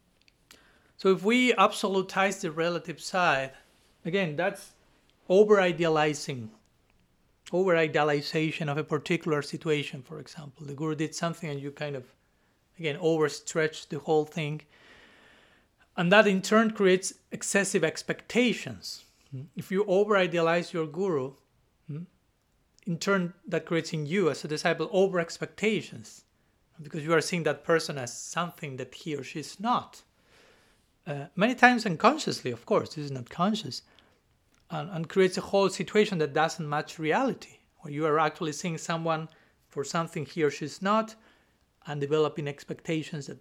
so if we absolutize the relative side, again, that's over idealizing over idealization of a particular situation, for example. The guru did something and you kind of, again, overstretch the whole thing. And that in turn creates excessive expectations. Hmm? If you over idealize your guru, hmm, in turn, that creates in you as a disciple over expectations because you are seeing that person as something that he or she is not. Uh, many times unconsciously, of course, this is not conscious and, and creates a whole situation that doesn't match reality, where you are actually seeing someone for something he or she's not and developing expectations that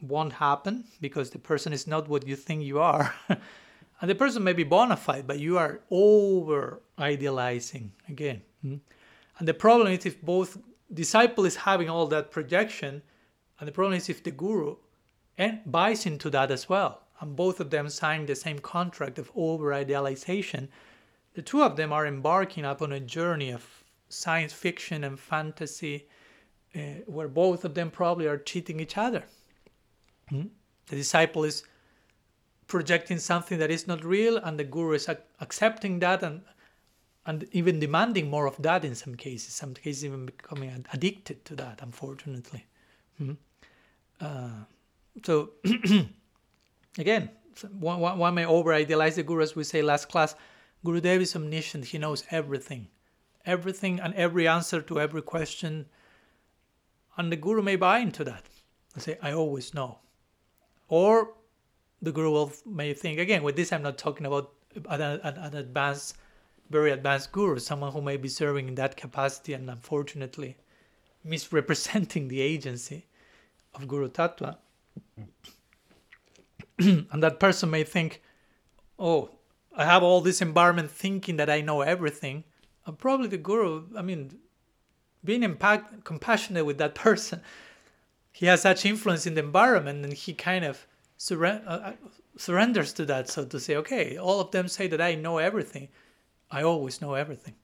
won't happen because the person is not what you think you are. and the person may be bona fide, but you are over idealizing again. Hmm? And the problem is if both disciple is having all that projection, and the problem is if the guru and buys into that as well and both of them sign the same contract of over idealization, the two of them are embarking upon a journey of science fiction and fantasy uh, where both of them probably are cheating each other. Hmm? The disciple is projecting something that is not real, and the guru is ac- accepting that and and even demanding more of that in some cases. Some cases even becoming addicted to that, unfortunately. Hmm? Uh, so Again, one, one may over idealize the Guru, as we say last class. Gurudev is omniscient, he knows everything. Everything and every answer to every question. And the Guru may buy into that and say, I always know. Or the Guru will may think, again, with this I'm not talking about an, an advanced, very advanced Guru, someone who may be serving in that capacity and unfortunately misrepresenting the agency of Guru Tattva. and that person may think, oh, I have all this environment thinking that I know everything. And probably the guru, I mean, being impact, compassionate with that person, he has such influence in the environment and he kind of surre- uh, uh, surrenders to that. So to say, okay, all of them say that I know everything. I always know everything.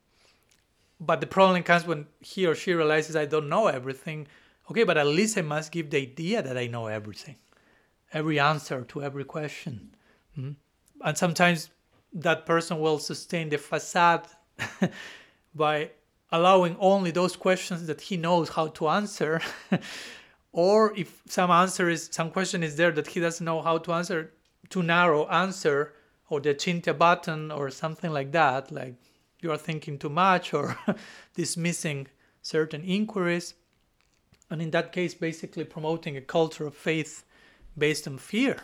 But the problem comes when he or she realizes I don't know everything. Okay, but at least I must give the idea that I know everything every answer to every question. Mm-hmm. And sometimes that person will sustain the facade by allowing only those questions that he knows how to answer. or if some answer is some question is there that he doesn't know how to answer, too narrow answer or the Achintya button or something like that, like you are thinking too much or dismissing certain inquiries. And in that case, basically promoting a culture of faith based on fear,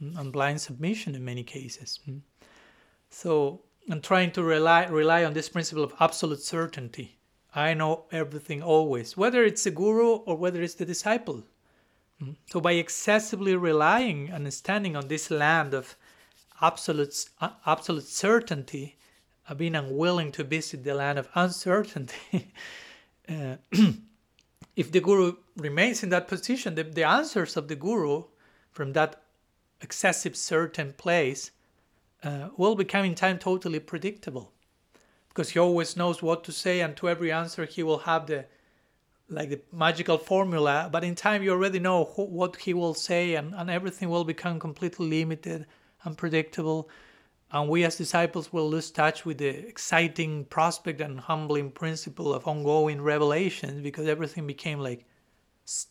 on mm, blind submission in many cases. Mm. So and trying to rely rely on this principle of absolute certainty. I know everything always, whether it's the guru or whether it's the disciple. Hmm? So by excessively relying and standing on this land of absolute uh, absolute certainty, uh, being unwilling to visit the land of uncertainty. uh, if the guru remains in that position, the, the answers of the guru from that excessive certain place uh, will become in time totally predictable. Because he always knows what to say and to every answer he will have the like the magical formula. But in time you already know what he will say and, and everything will become completely limited and predictable. And we as disciples will lose touch with the exciting prospect and humbling principle of ongoing revelations because everything became like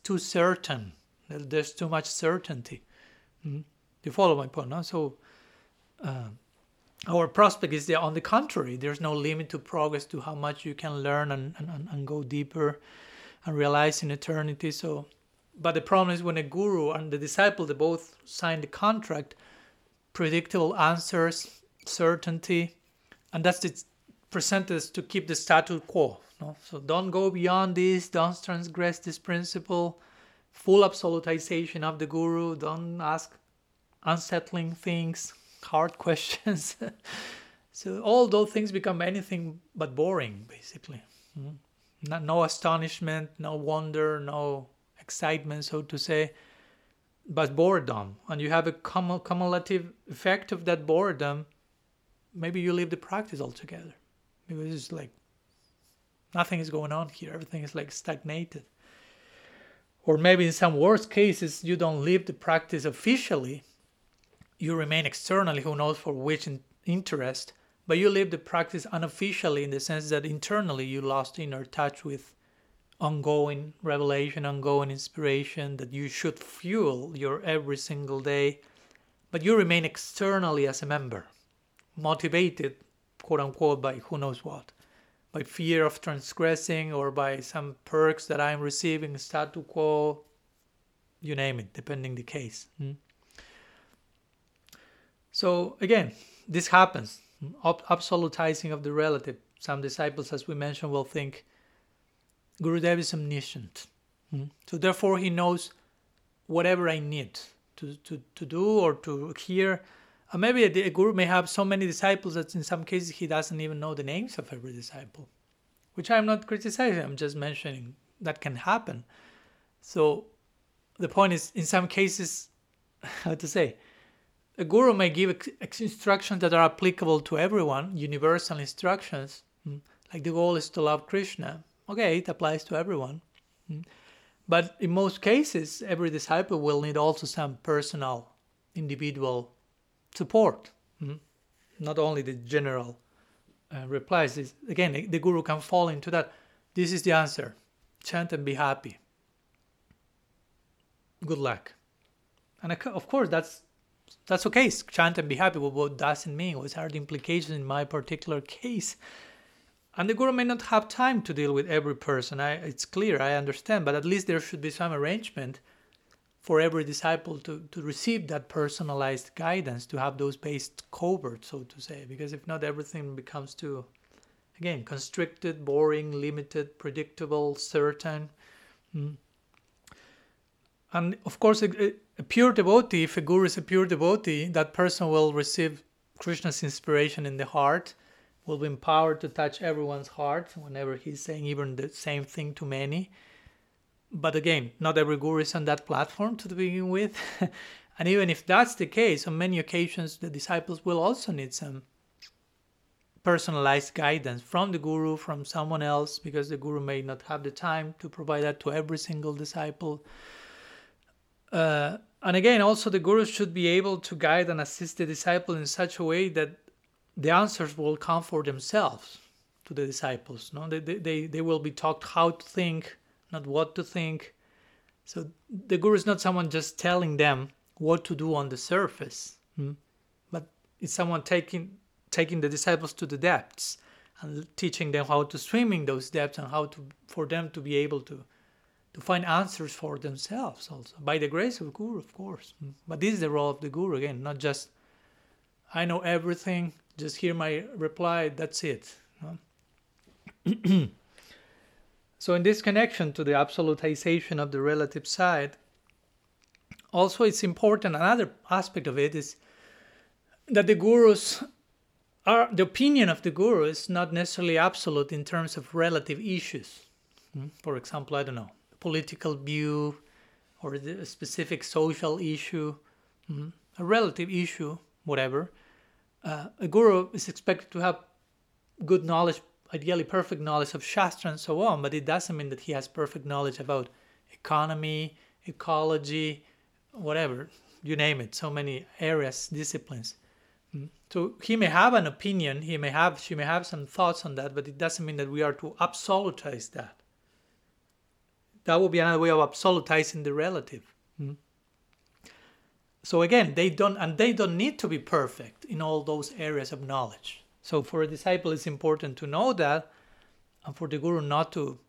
too certain there's too much certainty mm-hmm. you follow my point no? so uh, our prospect is there on the contrary there's no limit to progress to how much you can learn and, and, and go deeper and realize in eternity so but the problem is when a guru and the disciple they both sign the contract predictable answers certainty and that's the presented to keep the status quo no? so don't go beyond this don't transgress this principle full absolutization of the guru don't ask unsettling things hard questions. so all those things become anything but boring, basically. Mm. Not, no astonishment, no wonder, no excitement, so to say, but boredom. And you have a cumulative effect of that boredom. Maybe you leave the practice altogether because it's like nothing is going on here. Everything is like stagnated. Or maybe in some worst cases, you don't leave the practice officially, you remain externally, who knows for which in- interest, but you leave the practice unofficially in the sense that internally you lost inner touch with ongoing revelation, ongoing inspiration that you should fuel your every single day, but you remain externally as a member, motivated, quote unquote, by who knows what, by fear of transgressing or by some perks that I'm receiving, statu quo, you name it, depending the case. Hmm? So again, this happens. absolutizing of the relative. Some disciples, as we mentioned, will think Gurudev is omniscient. Hmm? So therefore, he knows whatever I need to, to, to do or to hear. And maybe a, a guru may have so many disciples that in some cases he doesn't even know the names of every disciple, which I'm not criticizing. I'm just mentioning that can happen. So the point is, in some cases, how to say, a guru may give instructions that are applicable to everyone, universal instructions. Hmm. Like the goal is to love Krishna. Okay, it applies to everyone. Hmm. But in most cases, every disciple will need also some personal, individual support. Hmm. Not only the general uh, replies. Again, the guru can fall into that. This is the answer. Chant and be happy. Good luck. And of course, that's that's okay. Chant and be happy. But what does it mean? What are the implications in my particular case? And the guru may not have time to deal with every person. I, it's clear, I understand, but at least there should be some arrangement for every disciple to, to receive that personalized guidance, to have those bases covered, so to say. Because if not, everything becomes too, again, constricted, boring, limited, predictable, certain. Mm. And of course, a, a pure devotee, if a guru is a pure devotee, that person will receive Krishna's inspiration in the heart, will be empowered to touch everyone's heart whenever he's saying even the same thing to many. But again, not every guru is on that platform to begin with. and even if that's the case, on many occasions the disciples will also need some personalized guidance from the guru, from someone else, because the guru may not have the time to provide that to every single disciple. Uh, and again, also the guru should be able to guide and assist the disciple in such a way that the answers will come for themselves to the disciples. No, they, they, they will be taught how to think, not what to think. So the guru is not someone just telling them what to do on the surface, hmm? but it's someone taking taking the disciples to the depths and teaching them how to swim in those depths and how to for them to be able to to find answers for themselves also by the grace of guru of course but this is the role of the guru again not just i know everything just hear my reply, that's it. so, in this connection to the absolutization of the relative side, also it's important, another aspect of it is that the gurus are, the opinion of the guru is not necessarily absolute in terms of relative issues. Hmm? For example, I don't know, political view or a specific social issue, hmm? a relative issue, whatever. Uh, a guru is expected to have good knowledge, ideally perfect knowledge of Shastra and so on, but it doesn't mean that he has perfect knowledge about economy, ecology, whatever, you name it, so many areas, disciplines. Hmm? So he may have an opinion, he may have, she may have some thoughts on that, but it doesn't mean that we are to absolutize that. That would be another way of absolutizing the relative. Hmm? So again, they don't, and they don't need to be perfect in all those areas of knowledge. So for a disciple, it's important to know that, and for the guru not to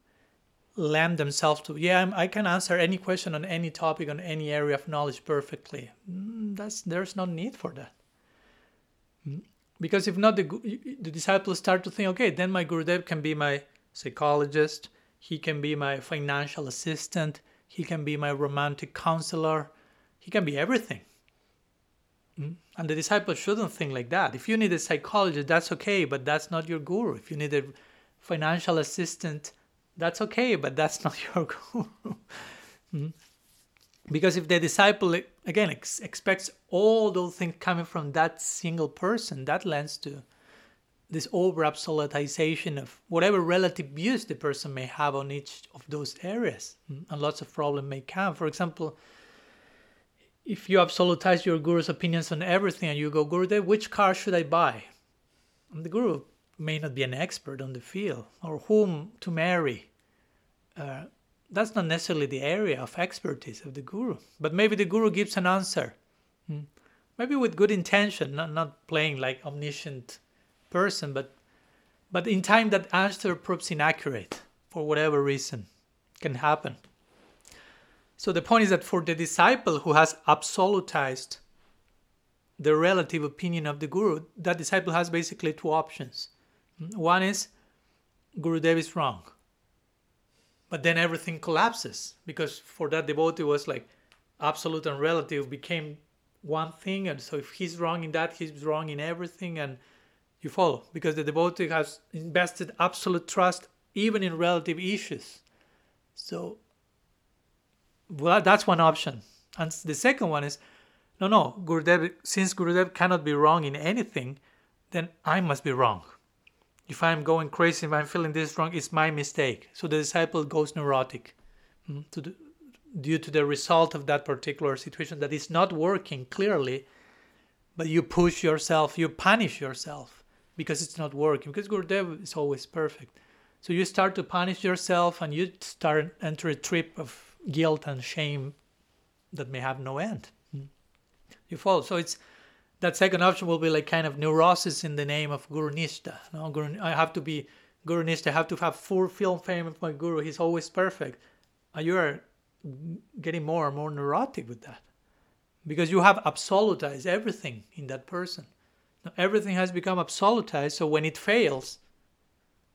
lamb themselves to, yeah, I can answer any question on any topic on any area of knowledge perfectly. Mm, that's there's no need for that. Mm. Because if not, the, the disciples start to think, okay, then my Gurudev can be my psychologist, he can be my financial assistant, he can be my romantic counselor, he can be everything. Mm. And the disciple shouldn't think like that. If you need a psychologist, that's okay, but that's not your guru. If you need a financial assistant, that's okay, but that's not your guru. mm Because if the disciple, again, ex- expects all those things coming from that single person, that lends to this over absolutization of whatever relative views the person may have on each of those areas. Mm? And lots of problems may come. For example, if you absolutize your guru's opinions on everything and you go, Gurudev, which car should I buy? And the guru may not be an expert on the field or whom to marry. Uh, that's not necessarily the area of expertise of the guru, but maybe the guru gives an answer, hmm. maybe with good intention, not, not playing like omniscient person, but but in time that answer proves inaccurate for whatever reason can happen. So the point is that for the disciple who has absolutized the relative opinion of the guru, that disciple has basically two options. One is Gurudev is wrong. But then everything collapses because for that devotee was like absolute and relative became one thing. And so if he's wrong in that, he's wrong in everything. And you follow because the devotee has invested absolute trust even in relative issues. So well, that's one option. And the second one is no, no, Gurudev, since Gurudev cannot be wrong in anything, then I must be wrong if I'm going crazy, if I'm feeling this wrong, it's my mistake. So the disciple goes neurotic mm, to the, due to the result of that particular situation that is not working clearly, but you push yourself, you punish yourself because it's not working, because Gurudev is always perfect. So you start to punish yourself and you start enter a trip of guilt and shame that may have no end. Mm. You fall. So it's that second option will be like kind of neurosis in the name of Guru Nishta. No, Guru, I have to be Guru Nishta. I have to have full film fame of my Guru. He's always perfect. And you are getting more and more neurotic with that because you have absolutized everything in that person. Now, everything has become absolutized. So when it fails,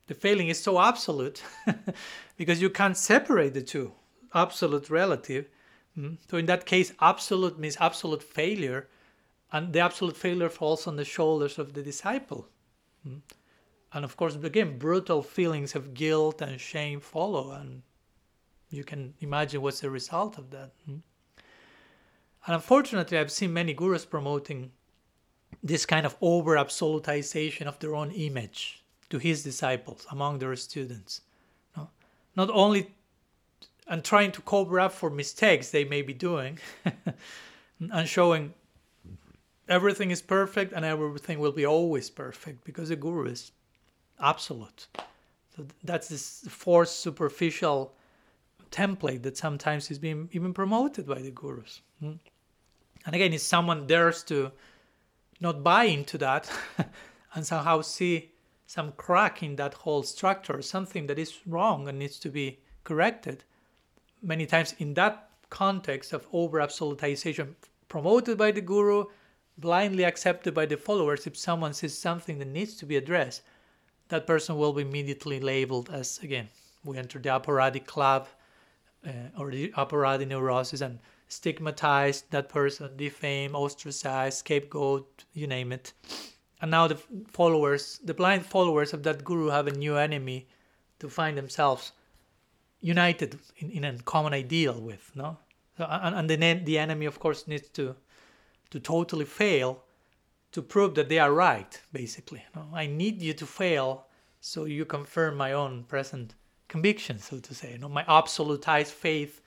the failing is so absolute because you can't separate the two absolute relative. Hmm? So in that case, absolute means absolute failure and the absolute failure falls on the shoulders of the disciple. Hmm? And of course, again, brutal feelings of guilt and shame follow, and you can imagine what's the result of that. Hmm? And unfortunately, I've seen many gurus promoting this kind of over absolutization of their own image to his disciples among their students. Not only and trying to cover up for mistakes they may be doing and showing everything is perfect and everything will be always perfect because the guru is absolute. So that's this forced superficial template that sometimes is being even promoted by the gurus. Hmm? And again, if someone dares to not buy into that and somehow see some crack in that whole structure, something that is wrong and needs to be corrected, many times in that context of over absolutization promoted by the guru blindly accepted by the followers if someone says something that needs to be addressed that person will be immediately labeled as again we enter the operatic club uh, or the operatic neurosis and stigmatize that person defame ostracize scapegoat you name it. And now the followers the blind followers of that guru have a new enemy to find themselves united in, in a common ideal with no so, and, and the, the enemy of course needs to to totally fail to prove that they are right basically no? i need you to fail so you confirm my own present conviction so to say no? my absolutized faith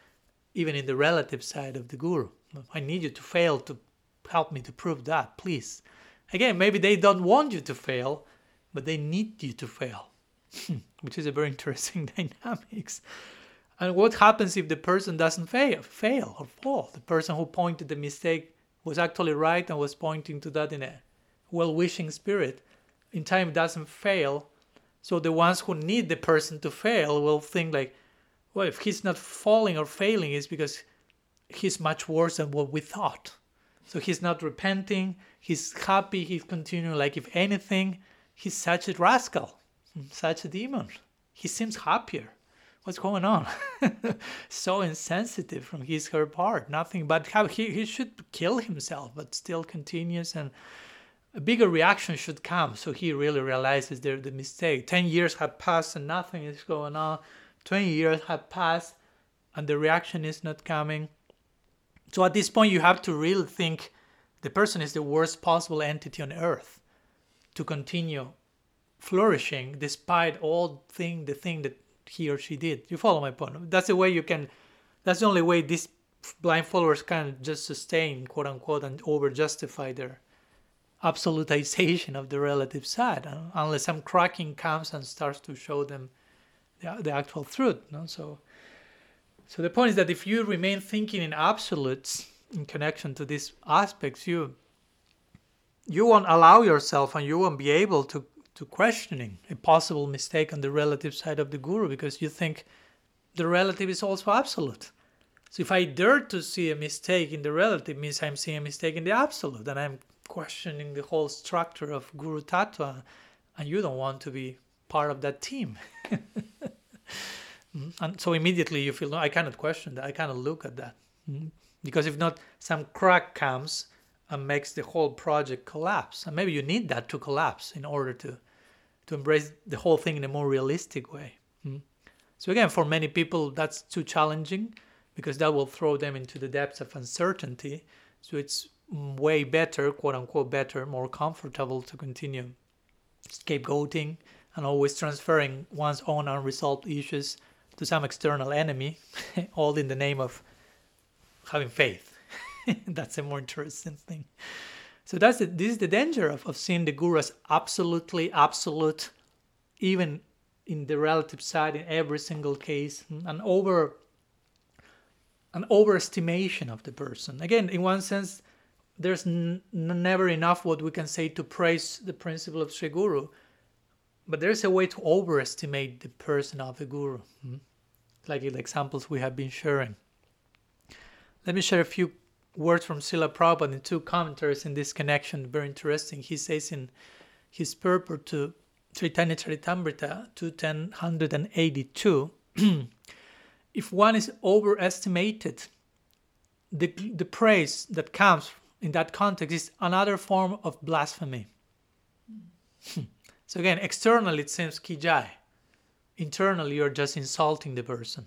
even in the relative side of the guru i need you to fail to help me to prove that please again maybe they don't want you to fail but they need you to fail Hmm. which is a very interesting dynamics. And what happens if the person doesn't fail fail or fall? The person who pointed the mistake was actually right and was pointing to that in a well-wishing spirit. In time doesn't fail. So the ones who need the person to fail will think like well if he's not falling or failing it's because he's much worse than what we thought. So he's not repenting. He's happy. He's continuing. Like if anything he's such a rascal such a demon. He seems happier. What's going on? So insensitive from his her part. Nothing but how he, he should kill himself but still continues and a bigger reaction should come. So he really realizes there the mistake. 10 years have passed and nothing is going on. 20 years have passed and the reaction is not coming. So at this point you have to really think the person is the worst possible entity on earth to continue flourishing despite all thing the thing that he or she did. You follow my point? That's the way you can. That's the only way these blind followers can just sustain, quote unquote, and over justify their absolutization of the relative side, uh, unless some cracking comes and starts to show them the, the actual truth. No? So, so the point is that if you remain thinking in absolutes in connection to these aspects, you you won't allow yourself and you won't be able to to questioning a possible mistake on the relative side of the guru because you think the relative is also absolute. So if I dare to see a mistake in the relative means I'm seeing a mistake in the absolute and I'm questioning the whole structure of Guru Tattva and you don't want to be part of that team. Mm, and so immediately you feel no, I cannot question that. I cannot look at that. Mm, because if not, some crack comes and makes the whole project collapse. And maybe you need that to collapse in order to to embrace the whole thing in a more realistic way. Hmm? So again, for many people, that's too challenging because that will throw them into the depths of uncertainty. So it's way better, quote unquote, better, more comfortable to continue scapegoating and always transferring one's own unresolved issues to some external enemy, all in the name of having faith. that's a more interesting thing. So that's the, this is the danger of, of seeing the guru as absolutely absolute, even in the relative side in every single case, an over an overestimation of the person. Again, in one sense, there's n- never enough what we can say to praise the principle of Sri Guru, but there's a way to overestimate the person of the Guru, hmm? like the examples we have been sharing. Let me share a few words from Srila Prabhupada in two commentaries in this connection, very interesting. He says in his purport to Chaitanya Charitamrita 2182, if one is overestimated, the, the praise that comes in that context is another form of blasphemy. Hmm. so again, externally it seems kijai. Internally you're just insulting the person.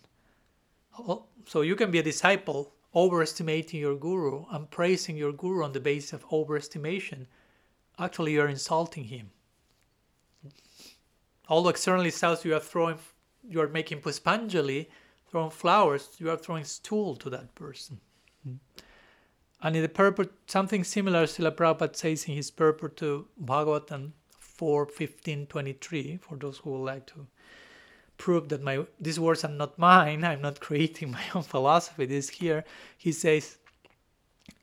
Oh, so you can be a disciple overestimating your guru and praising your guru on the basis of overestimation, actually you're insulting him. Although externally sounds you are throwing, you are making puspanjali, throwing flowers, you are throwing stool to that person. Mm. And in the purport, something similar Srila Prabhupada says in his purport to Bhagavatam 4, 15, 23, for those who would like to prove that my these words are not mine i'm not creating my own philosophy this here he says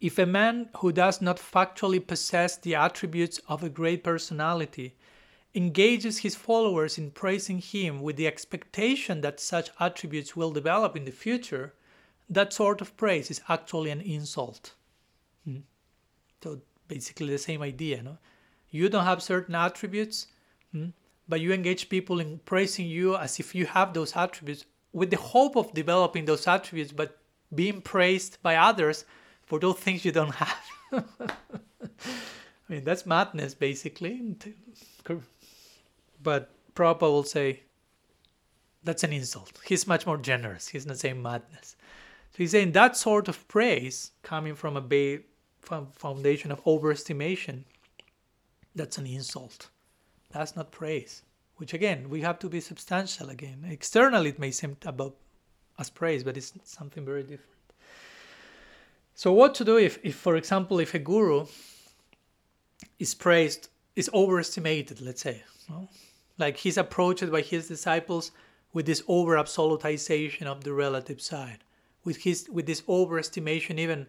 if a man who does not factually possess the attributes of a great personality engages his followers in praising him with the expectation that such attributes will develop in the future that sort of praise is actually an insult hmm. so basically the same idea. No? You don't have certain attributes, hmm, but you engage people in praising you as if you have those attributes with the hope of developing those attributes, but being praised by others for those things you don't have. I mean, that's madness, basically. But Prabhupada will say, that's an insult. He's much more generous. He's not saying madness. So he's saying that sort of praise coming from a ba- foundation of overestimation, that's an insult. That's not praise. Which again, we have to be substantial again. Externally, it may seem about as praise, but it's something very different. So, what to do if, if for example, if a guru is praised, is overestimated, let's say, no? like he's approached by his disciples with this over absolutization of the relative side, with his with this overestimation even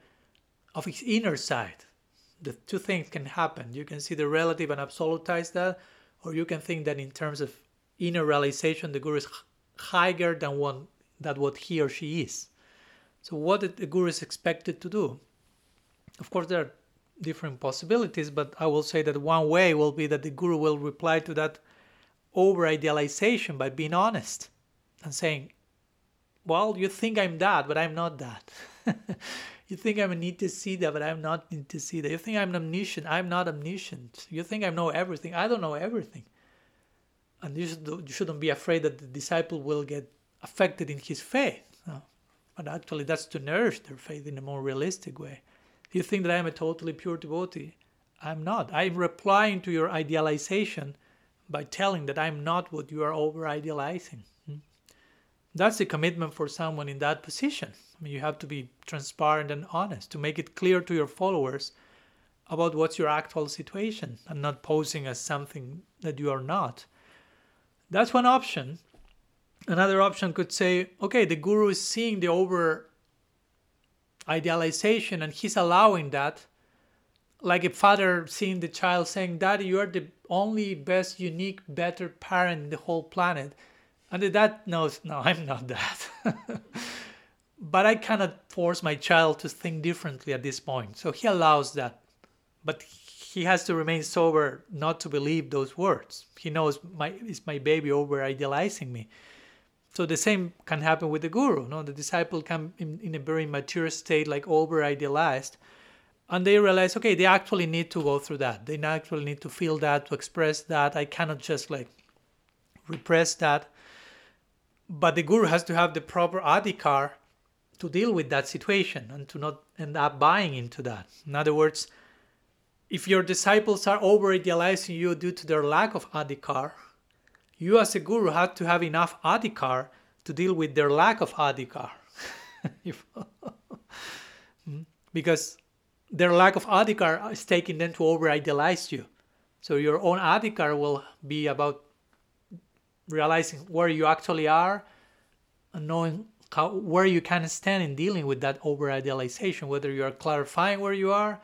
of his inner side. The two things can happen. You can see the relative and absolutize that, or you can think that in terms of inner realization, the guru is higher than one that what he or she is. So what the guru is expected to do? Of course, there are different possibilities, but I will say that one way will be that the guru will reply to that over idealization by being honest and saying, Well, you think I'm that, but I'm not that. you think I need to see that, but I'm not need to see that. You think I'm omniscient, I'm not omniscient. You think I know everything, I don't know everything. And you, should, shouldn't be afraid that the disciple will get affected in his faith. No. But actually, that's to nourish their faith in a more realistic way. You think that I'm a totally pure devotee, I'm not. I'm replying to your idealization by telling that I'm not what you are over idealizing. That's a commitment for someone in that position. I mean, you have to be transparent and honest to make it clear to your followers about what's your actual situation and not posing as something that you are not. That's one option. Another option could say, okay, the guru is seeing the over idealization and he's allowing that. Like a father seeing the child saying, Daddy, you are the only best, unique, better parent in the whole planet and the dad knows, no, I'm not that. but I cannot force my child to think differently at this point. So he allows that. But he has to remain sober not to believe those words. He knows my is my baby over idealizing me. So the same can happen with the guru. No, the disciple can in, in a very mature state, like over idealized, and they realize, okay, they actually need to go through that. They actually need to feel that, to express that. I cannot just like repress that but the guru has to have the proper adhikar to deal with that situation and to not end up buying into that. In other words, if your disciples are over idealizing you due to their lack of adhikar, you as a guru have to have enough adhikar to deal with their lack of adhikar. Hmm? because their lack of adhikar is taking them to over idealize you. So your own adhikar will be about realizing where you actually are and knowing how, where you can stand in dealing with that over idealization, whether you are clarifying where you are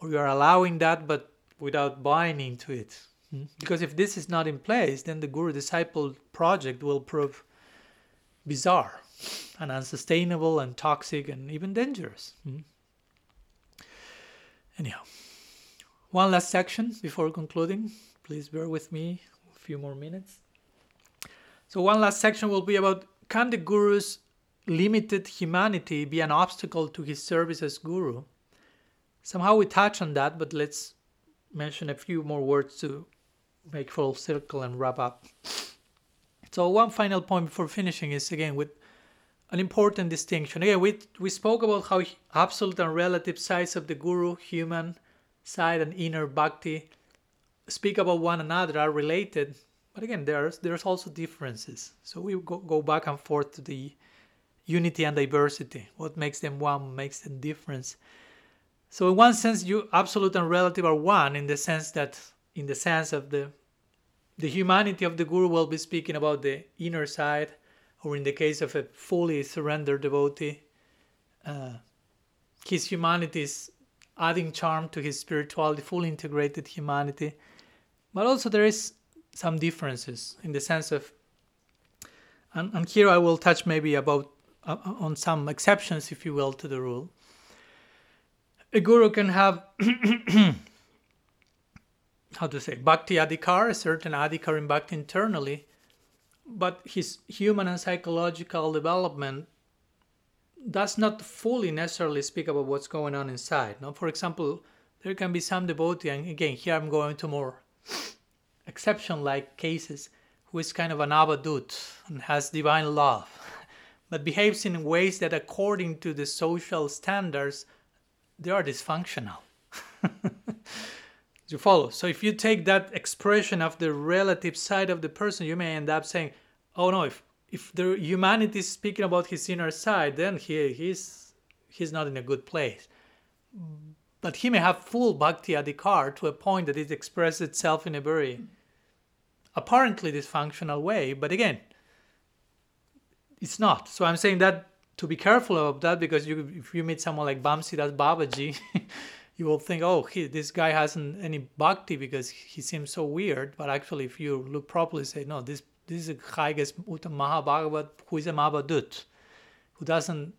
or you are allowing that but without buying into it. Hmm? Because if this is not in place, then the guru disciple project will prove bizarre and unsustainable and toxic and even dangerous. Hmm? Anyhow, one last section before concluding. Please bear with me a few more minutes. So one last section will be about can the guru's limited humanity be an obstacle to his service as guru? Somehow we touch on that, but let's mention a few more words to make full circle and wrap up. So one final point before finishing is again with an important distinction. Again, we we spoke about how absolute and relative sides of the guru, human side and inner bhakti, speak about one another, are related, but again, there's there's also differences. So we go, go back and forth to the unity and diversity. What makes them one makes them difference. So in one sense, you absolute and relative are one in the sense that in the sense of the the humanity of the guru will be speaking about the inner side, or in the case of a fully surrendered devotee, uh, his humanity is adding charm to his spirituality, fully integrated humanity. But also there is some differences in the sense of and, and here I will touch maybe about uh, uh, on some exceptions, if you will, to the rule. A guru can have how to say, Bhakti Adhikar, a certain Adhikar in Bhakti internally, but his human and psychological development does not fully necessarily speak about what's going on inside. Now, for example, there can be some devotee, and again, here I'm going to more exception like cases, who is kind of an abadut and has divine love, but behaves in ways that, according to the social standards, they are dysfunctional. you follow? So, if you take that expression of the relative side of the person, you may end up saying, oh no, if if the humanity is speaking about his inner side, then he he's he's not in a good place. But he may have full bhakti adhikar to a point that it expresses itself in a very apparently dysfunctional way. But again, it's not. So I'm saying that to be careful of that because you, if you meet someone like Bamsidas Babaji, you will think, oh, he, this guy hasn't any bhakti because he seems so weird. But actually, if you look properly, say, no, this this is a Khaigas Uttam Mahabhagavat who is a Mahabhadut, who doesn't,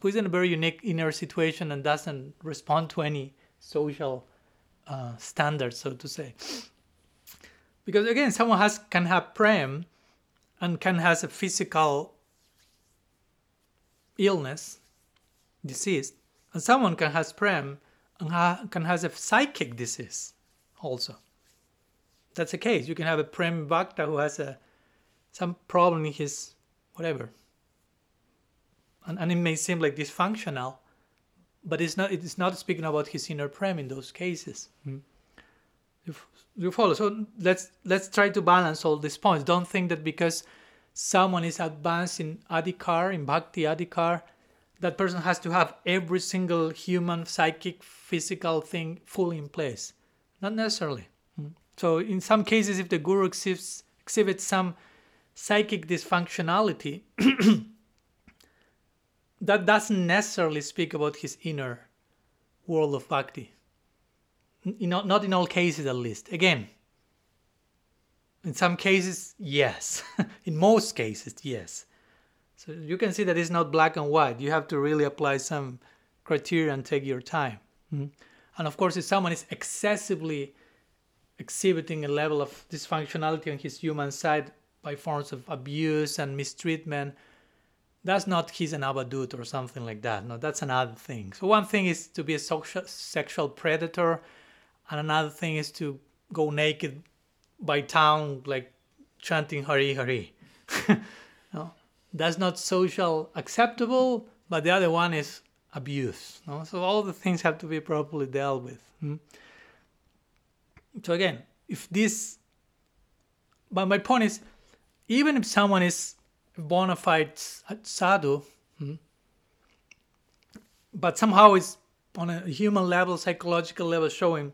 who is in a very unique inner situation and doesn't respond to any social uh, standards, so to say. Because again, someone has can have prem and can has a physical illness, disease, and someone can has prem and ha- can has a psychic disease also. That's the case. You can have a prem bhakta who has a some problem in his whatever. And, and it may seem like dysfunctional, but it's not it is not speaking about his inner prem in those cases. Mm. You, you follow? So let's let's try to balance all these points. Don't think that because someone is advanced in adhikar, in bhakti adhikar, that person has to have every single human, psychic, physical thing fully in place. Not necessarily. Mm. So in some cases, if the guru exhibits, exhibits some psychic dysfunctionality, that doesn't necessarily speak about his inner world of bhakti. Know, not in all cases, at least. Again, in some cases, yes. in most cases, yes. So you can see that it's not black and white. You have to really apply some criteria and take your time. Mm-hmm. And of course, if someone is excessively exhibiting a level of dysfunctionality on his human side, by forms of abuse and mistreatment, that's not he's an abadut or something like that. No, that's another thing. So one thing is to be a social, sexual predator, and another thing is to go naked by town like chanting Hari Hari. no, that's not social acceptable, but the other one is abuse. No? So all the things have to be properly dealt with. Hmm? So again, if this, but my point is, even if someone is bona fide sadhu, hmm, but somehow is on a human level, psychological level, showing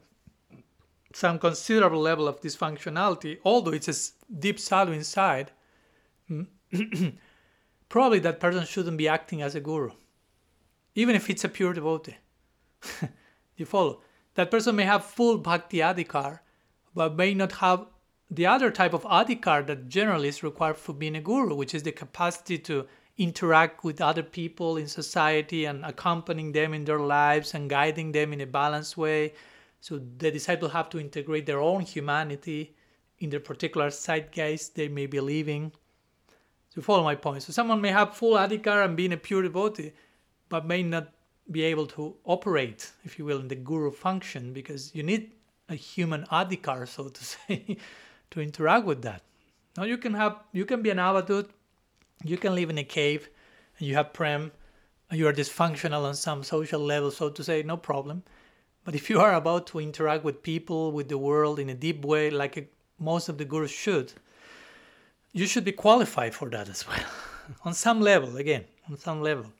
some considerable level of dysfunctionality, although it's a deep sadhu inside, probably that person shouldn't be acting as a guru, even if it's a pure devotee. you follow? That person may have full bhakti adhikar, but may not have the other type of adhikar that generally is required for being a guru, which is the capacity to interact with other people in society and accompanying them in their lives and guiding them in a balanced way. So the disciples have to integrate their own humanity in the particular zeitgeist they may be living. So follow my point. So someone may have full adhikar and being a pure devotee, but may not be able to operate, if you will, in the guru function because you need a human adhikar, so to say, to interact with that. Now you can have you can be an avadut, you can live in a cave, and you have prem, and you are dysfunctional on some social level, so to say, no problem. But if you are about to interact with people, with the world in a deep way, like a, most of the gurus should, you should be qualified for that as well, on some level. Again, on some level,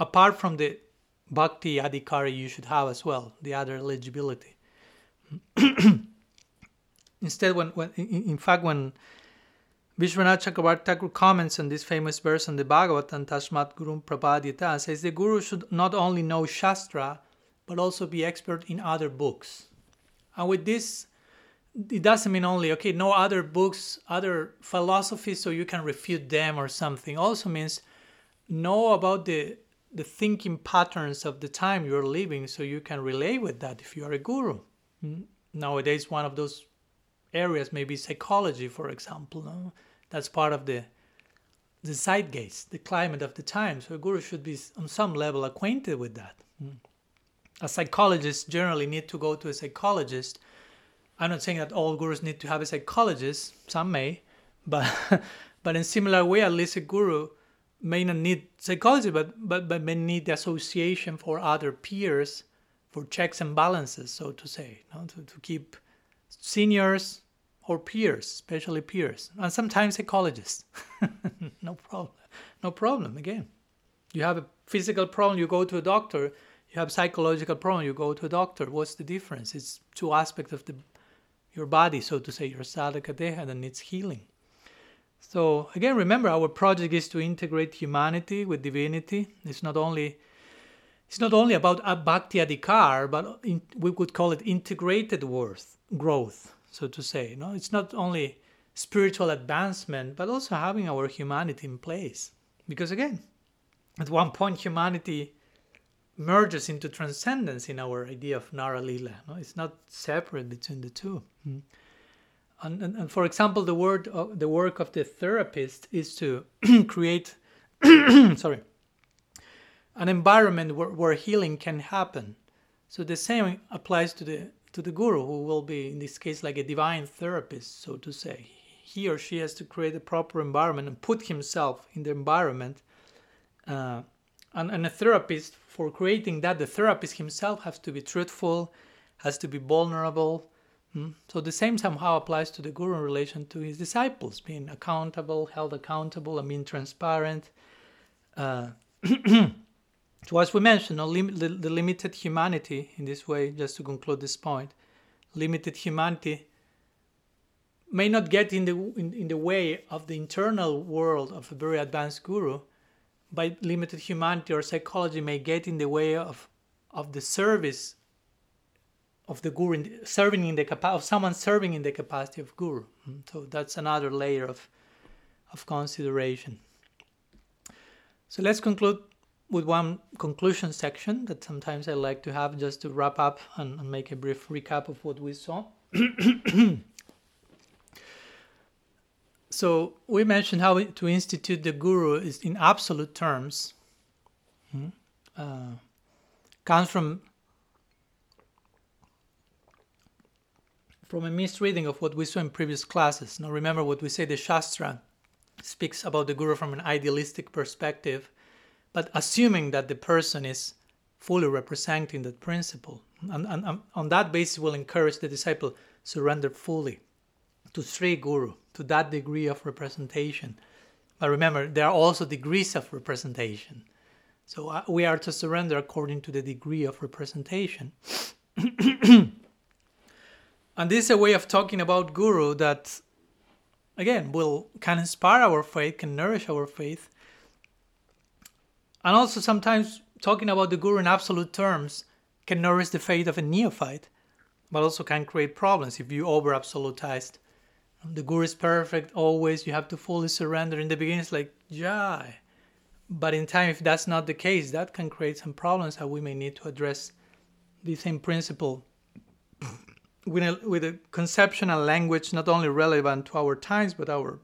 apart from the bhakti adhikari you should have as well, the other eligibility. Instead, when, when in, in fact, when Vishwanath Chakravarti Thakur comments on this famous verse on the Bhagavatam, Tasmad Gurum Prapadyeta, says the Guru should not only know Shastra, but also be expert in other books. And with this, it doesn't mean only, okay, know other books, other philosophies, so you can refute them or something. Also means know about the the thinking patterns of the time you're living so you can relate with that if you are a guru. Hmm? nowadays one of those areas may be psychology, for example. No? That's part of the the zeitgeist, the climate of the time. So a guru should be on some level acquainted with that. Mm. A psychologist generally need to go to a psychologist. I'm not saying that all gurus need to have a psychologist. Some may, but but in similar way, at least a guru may not need psychology, but but but may need the association for other peers for checks and balances, so to say, to, to keep seniors or peers, especially peers, and sometimes psychologists. no problem. No problem. Again, you have a physical problem, you go to a doctor. You have psychological problem, you go to a doctor. What's the difference? It's two aspects of the your body, so to say, your sadhaka deha that needs healing. So again, remember our project is to integrate humanity with divinity. It's not only it's not only about bhakti adhikar, but in, we could call it integrated worth, growth so to say. No, it's not only spiritual advancement, but also having our humanity in place. Because again, at one point, humanity merges into transcendence in our idea of Nara Lila. No? It's not separate between the 2 mm and, and, and, for example, the word of, the work of the therapist is to create, sorry, an environment where, where healing can happen. So the same applies to the to the guru, who will be, in this case, like a divine therapist, so to say. He or she has to create a proper environment and put himself in the environment. Uh, and, and a therapist, for creating that, the therapist himself has to be truthful, has to be vulnerable. Hmm? So the same somehow applies to the guru in relation to his disciples, being accountable, held accountable, and being transparent. Uh, So, as we mentioned, the, the limited humanity, in this way, just to conclude this point, limited humanity may not get in the in, in the way of the internal world of a very advanced guru but limited humanity or psychology may get in the way of of the service of the guru in, serving in the capacity of someone serving in the capacity of guru. Hmm, so that's another layer of of consideration. So let's conclude with one conclusion section that sometimes I like to have just to wrap up and, and make a brief recap of what we saw. so we mentioned how to institute the guru is in absolute terms hmm, uh, comes from from a misreading of what we saw in previous classes. Now remember what we say the Shastra speaks about the guru from an idealistic perspective but assuming that the person is fully representing that principle. And, and, and on that basis, will encourage the disciple surrender fully to Sri Guru, to that degree of representation. But remember, there are also degrees of representation. So uh, we are to surrender according to the degree of representation. and this is a way of talking about Guru that, again, will can inspire our faith, can nourish our faith, and also sometimes talking about the guru in absolute terms can nourish the faith of a neophyte, but also can create problems if you over absolutized. The guru is perfect always, you have to fully surrender. In the beginning, it's like, yeah. But in time, if that's not the case, that can create some problems that we may need to address the same principle with a, with a conceptual language not only relevant to our times, but our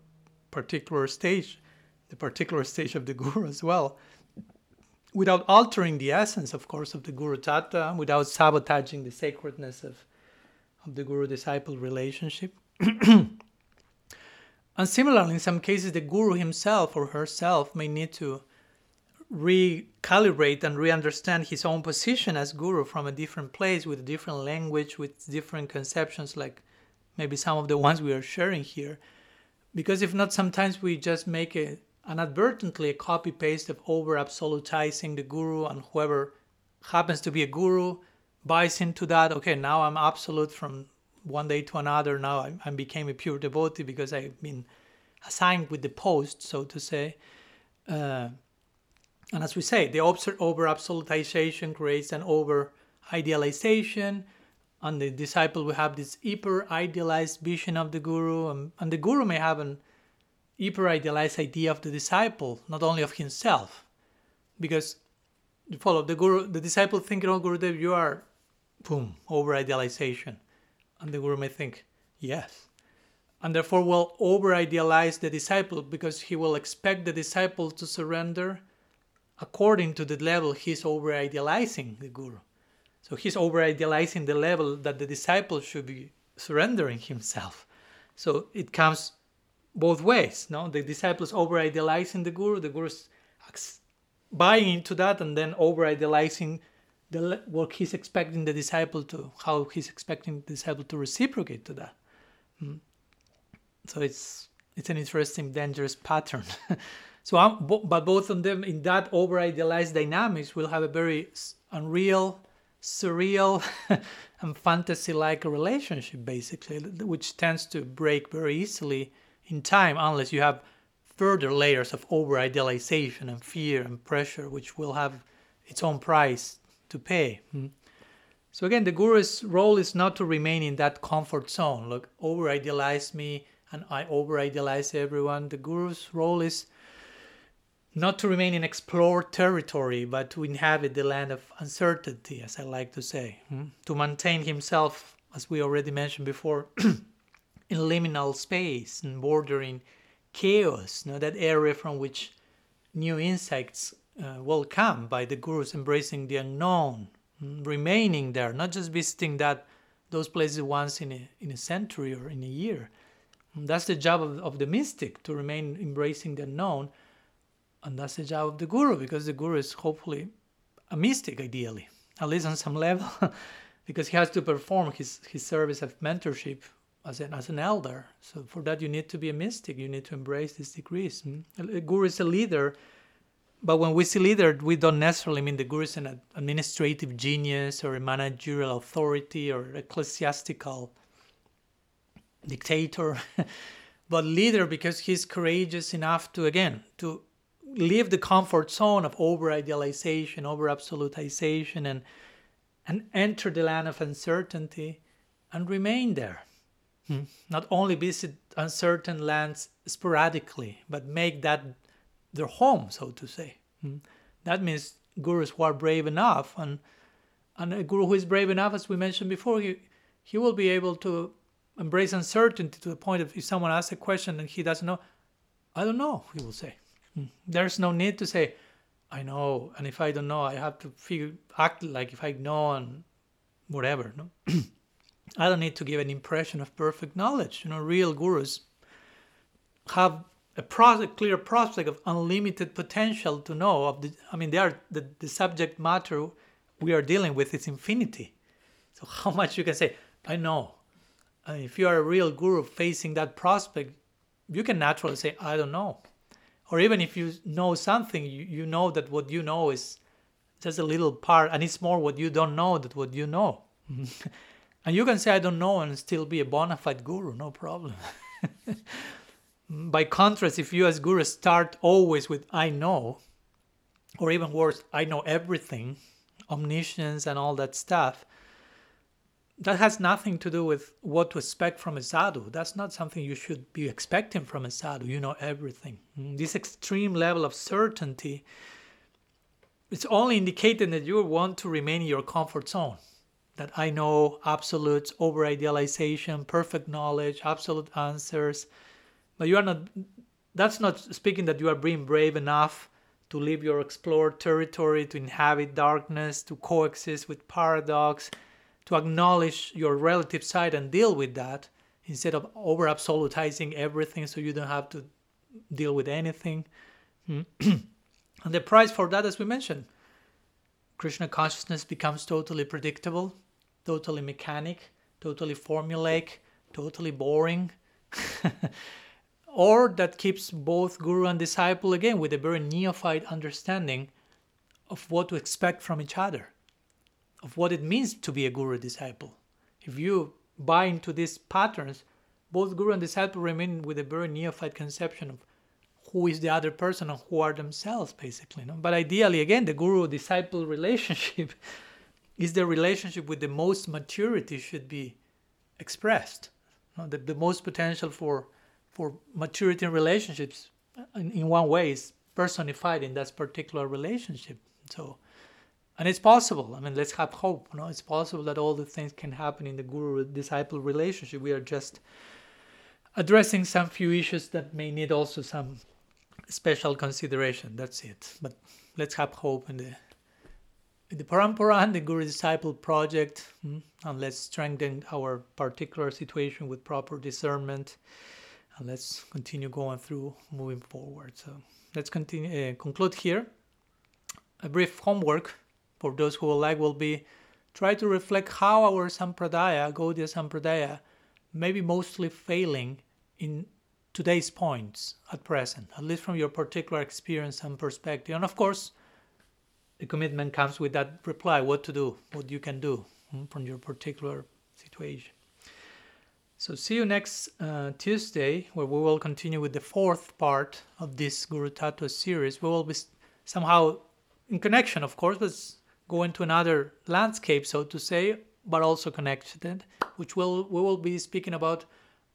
particular stage, the particular stage of the guru as well without altering the essence, of course, of the Guru Tattva, without sabotaging the sacredness of, of the Guru disciple relationship. and similarly, in some cases, the Guru himself or herself may need to recalibrate and re understand his own position as Guru from a different place, with a different language, with different conceptions, like maybe some of the ones we are sharing here. Because if not, sometimes we just make a inadvertently a copy paste of over absolutizing the guru and whoever happens to be a guru buys into that okay now i'm absolute from one day to another now i, I became a pure devotee because i've been assigned with the post so to say uh, and as we say the over absolutization creates an over idealization and the disciple will have this hyper idealized vision of the guru and, and the guru may have an hyper idealized idea of the disciple, not only of himself. Because follow the guru, the disciple thinking, oh Gurudev, you are boom, over idealization. And the guru may think, yes. And therefore will over idealize the disciple because he will expect the disciple to surrender according to the level he's over idealizing the guru. So he's over idealizing the level that the disciple should be surrendering himself. So it comes both ways. No, the disciples over idealizing the guru, the guru's buying into that, and then over idealizing the what he's expecting the disciple to, how he's expecting the disciple to reciprocate to that. Mm. So it's it's an interesting, dangerous pattern. so, I'm, but both of them in that over idealized dynamics will have a very unreal, surreal, and fantasy-like relationship, basically, which tends to break very easily in time unless you have further layers of over idealization and fear and pressure, which will have its own price to pay. Hmm. So again, the guru's role is not to remain in that comfort zone. Look, over idealize me and I over idealize everyone. The guru's role is not to remain in explored territory, but to inhabit the land of uncertainty, as I like to say. Hmm. To maintain himself, as we already mentioned before, in liminal space and bordering chaos, you know, that area from which new insights uh, will come by the gurus embracing the unknown, mm, remaining there, not just visiting that those places once in a, in a century or in a year. And that's the job of, of the mystic to remain embracing the unknown. And that's the job of the guru because the guru is hopefully a mystic, ideally, at least on some level, because he has to perform his, his service of mentorship as an, as an elder. So for that, you need to be a mystic. You need to embrace these degrees. Hmm? A guru is a leader, but when we see leader, we don't necessarily mean the guru is an administrative genius or a managerial authority or ecclesiastical dictator, but leader because he's courageous enough to again to leave the comfort zone of over idealization, over absolutization, and and enter the land of uncertainty and remain there Hmm. Not only visit uncertain lands sporadically, but make that their home, so to say. Hmm. That means gurus who are brave enough, and and a guru who is brave enough, as we mentioned before, he he will be able to embrace uncertainty to the point of if someone asks a question and he doesn't know, I don't know, he will say. Hmm. There's no need to say, I know, and if I don't know, I have to figure act like if I know and whatever. No. I don't need to give an impression of perfect knowledge. You know, real gurus have a clear prospect of unlimited potential to know of the. I mean, they are the, the subject matter we are dealing with is infinity. So how much you can say, I know. And if you are a real guru facing that prospect, you can naturally say, I don't know. Or even if you know something, you, you know that what you know is just a little part, and it's more what you don't know than what you know. And you can say, I don't know, and still be a bona fide guru, no problem. By contrast, if you as guru start always with, I know, or even worse, I know everything, omniscience and all that stuff, that has nothing to do with what to expect from a sadhu. That's not something you should be expecting from a sadhu. You know everything. Mm, this extreme level of certainty, it's only indicating that you want to remain in your comfort zone that I know absolutes, over idealization, perfect knowledge, absolute answers. But you are not, that's not speaking that you are being brave enough to leave your explored territory, to inhabit darkness, to coexist with paradox, to acknowledge your relative side and deal with that instead of over absolutizing everything so you don't have to deal with anything. Hmm. and the price for that, as we mentioned, Krishna consciousness becomes totally predictable totally mechanic, totally formulaic, totally boring. or that keeps both guru and disciple again with a very neophyte understanding of what to expect from each other, of what it means to be a guru disciple. If you buy into these patterns, both guru and disciple remain with a very neophyte conception of who is the other person and who are themselves, basically. No? But ideally, again, the guru disciple relationship is the relationship with the most maturity should be expressed. The, the most potential for for maturity in relationships in, in one way is personified in that particular relationship. So and it's possible. I mean, let's have hope. You know, it's possible that all the things can happen in the guru-disciple relationship. We are just addressing some few issues that may need also some special consideration. That's it. But let's have hope in the in the Parampara and the Guru Disciple project, hmm, and let's strengthen our particular situation with proper discernment, and let's continue going through, moving forward. So let's continue uh, conclude here. A brief homework for those who would like will be try to reflect how our Sampradaya, Gaudiya Sampradaya, may be mostly failing in today's points at present, at least from your particular experience and perspective. And of course, the commitment comes with that reply what to do, what you can do hmm, from your particular situation. So, see you next uh, Tuesday, where we will continue with the fourth part of this Guru Tattva series. We will be somehow in connection, of course, but go into another landscape, so to say, but also connected, which will we will be speaking about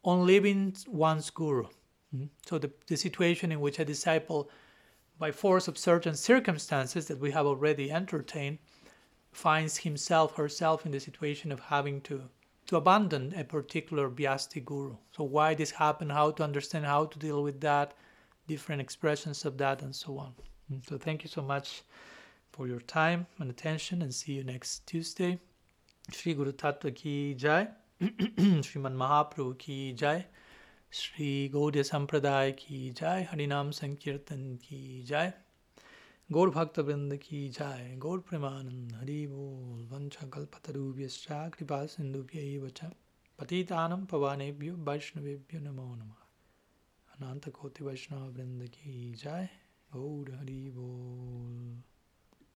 on living one's guru. Mm-hmm. So the, the situation in which a disciple, by force of certain circumstances that we have already entertained, finds himself herself in the situation of having to to abandon a particular Vyasti guru. So, why this happened, how to understand, how to deal with that, different expressions of that, and so on. Mm, so, thank you so much for your time and attention, and see you next Tuesday. Sri Guru Tattva ki jai, Sriman Mahaprabhu ki jai, Sri Gaudiya Sampradaya ki jai, Harinam Sankirtan ki jai. गौर भक्त की जाय गौर प्रेमानंद हरि बोल वंश कल्पतरूभ्यश्च कृपा सिंधुभ्य च पतितानं पवानेभ्यो वैष्णवेभ्यो नमो नम अनंत कोटि वैष्णव वृंद की जाय गौर हरि बोल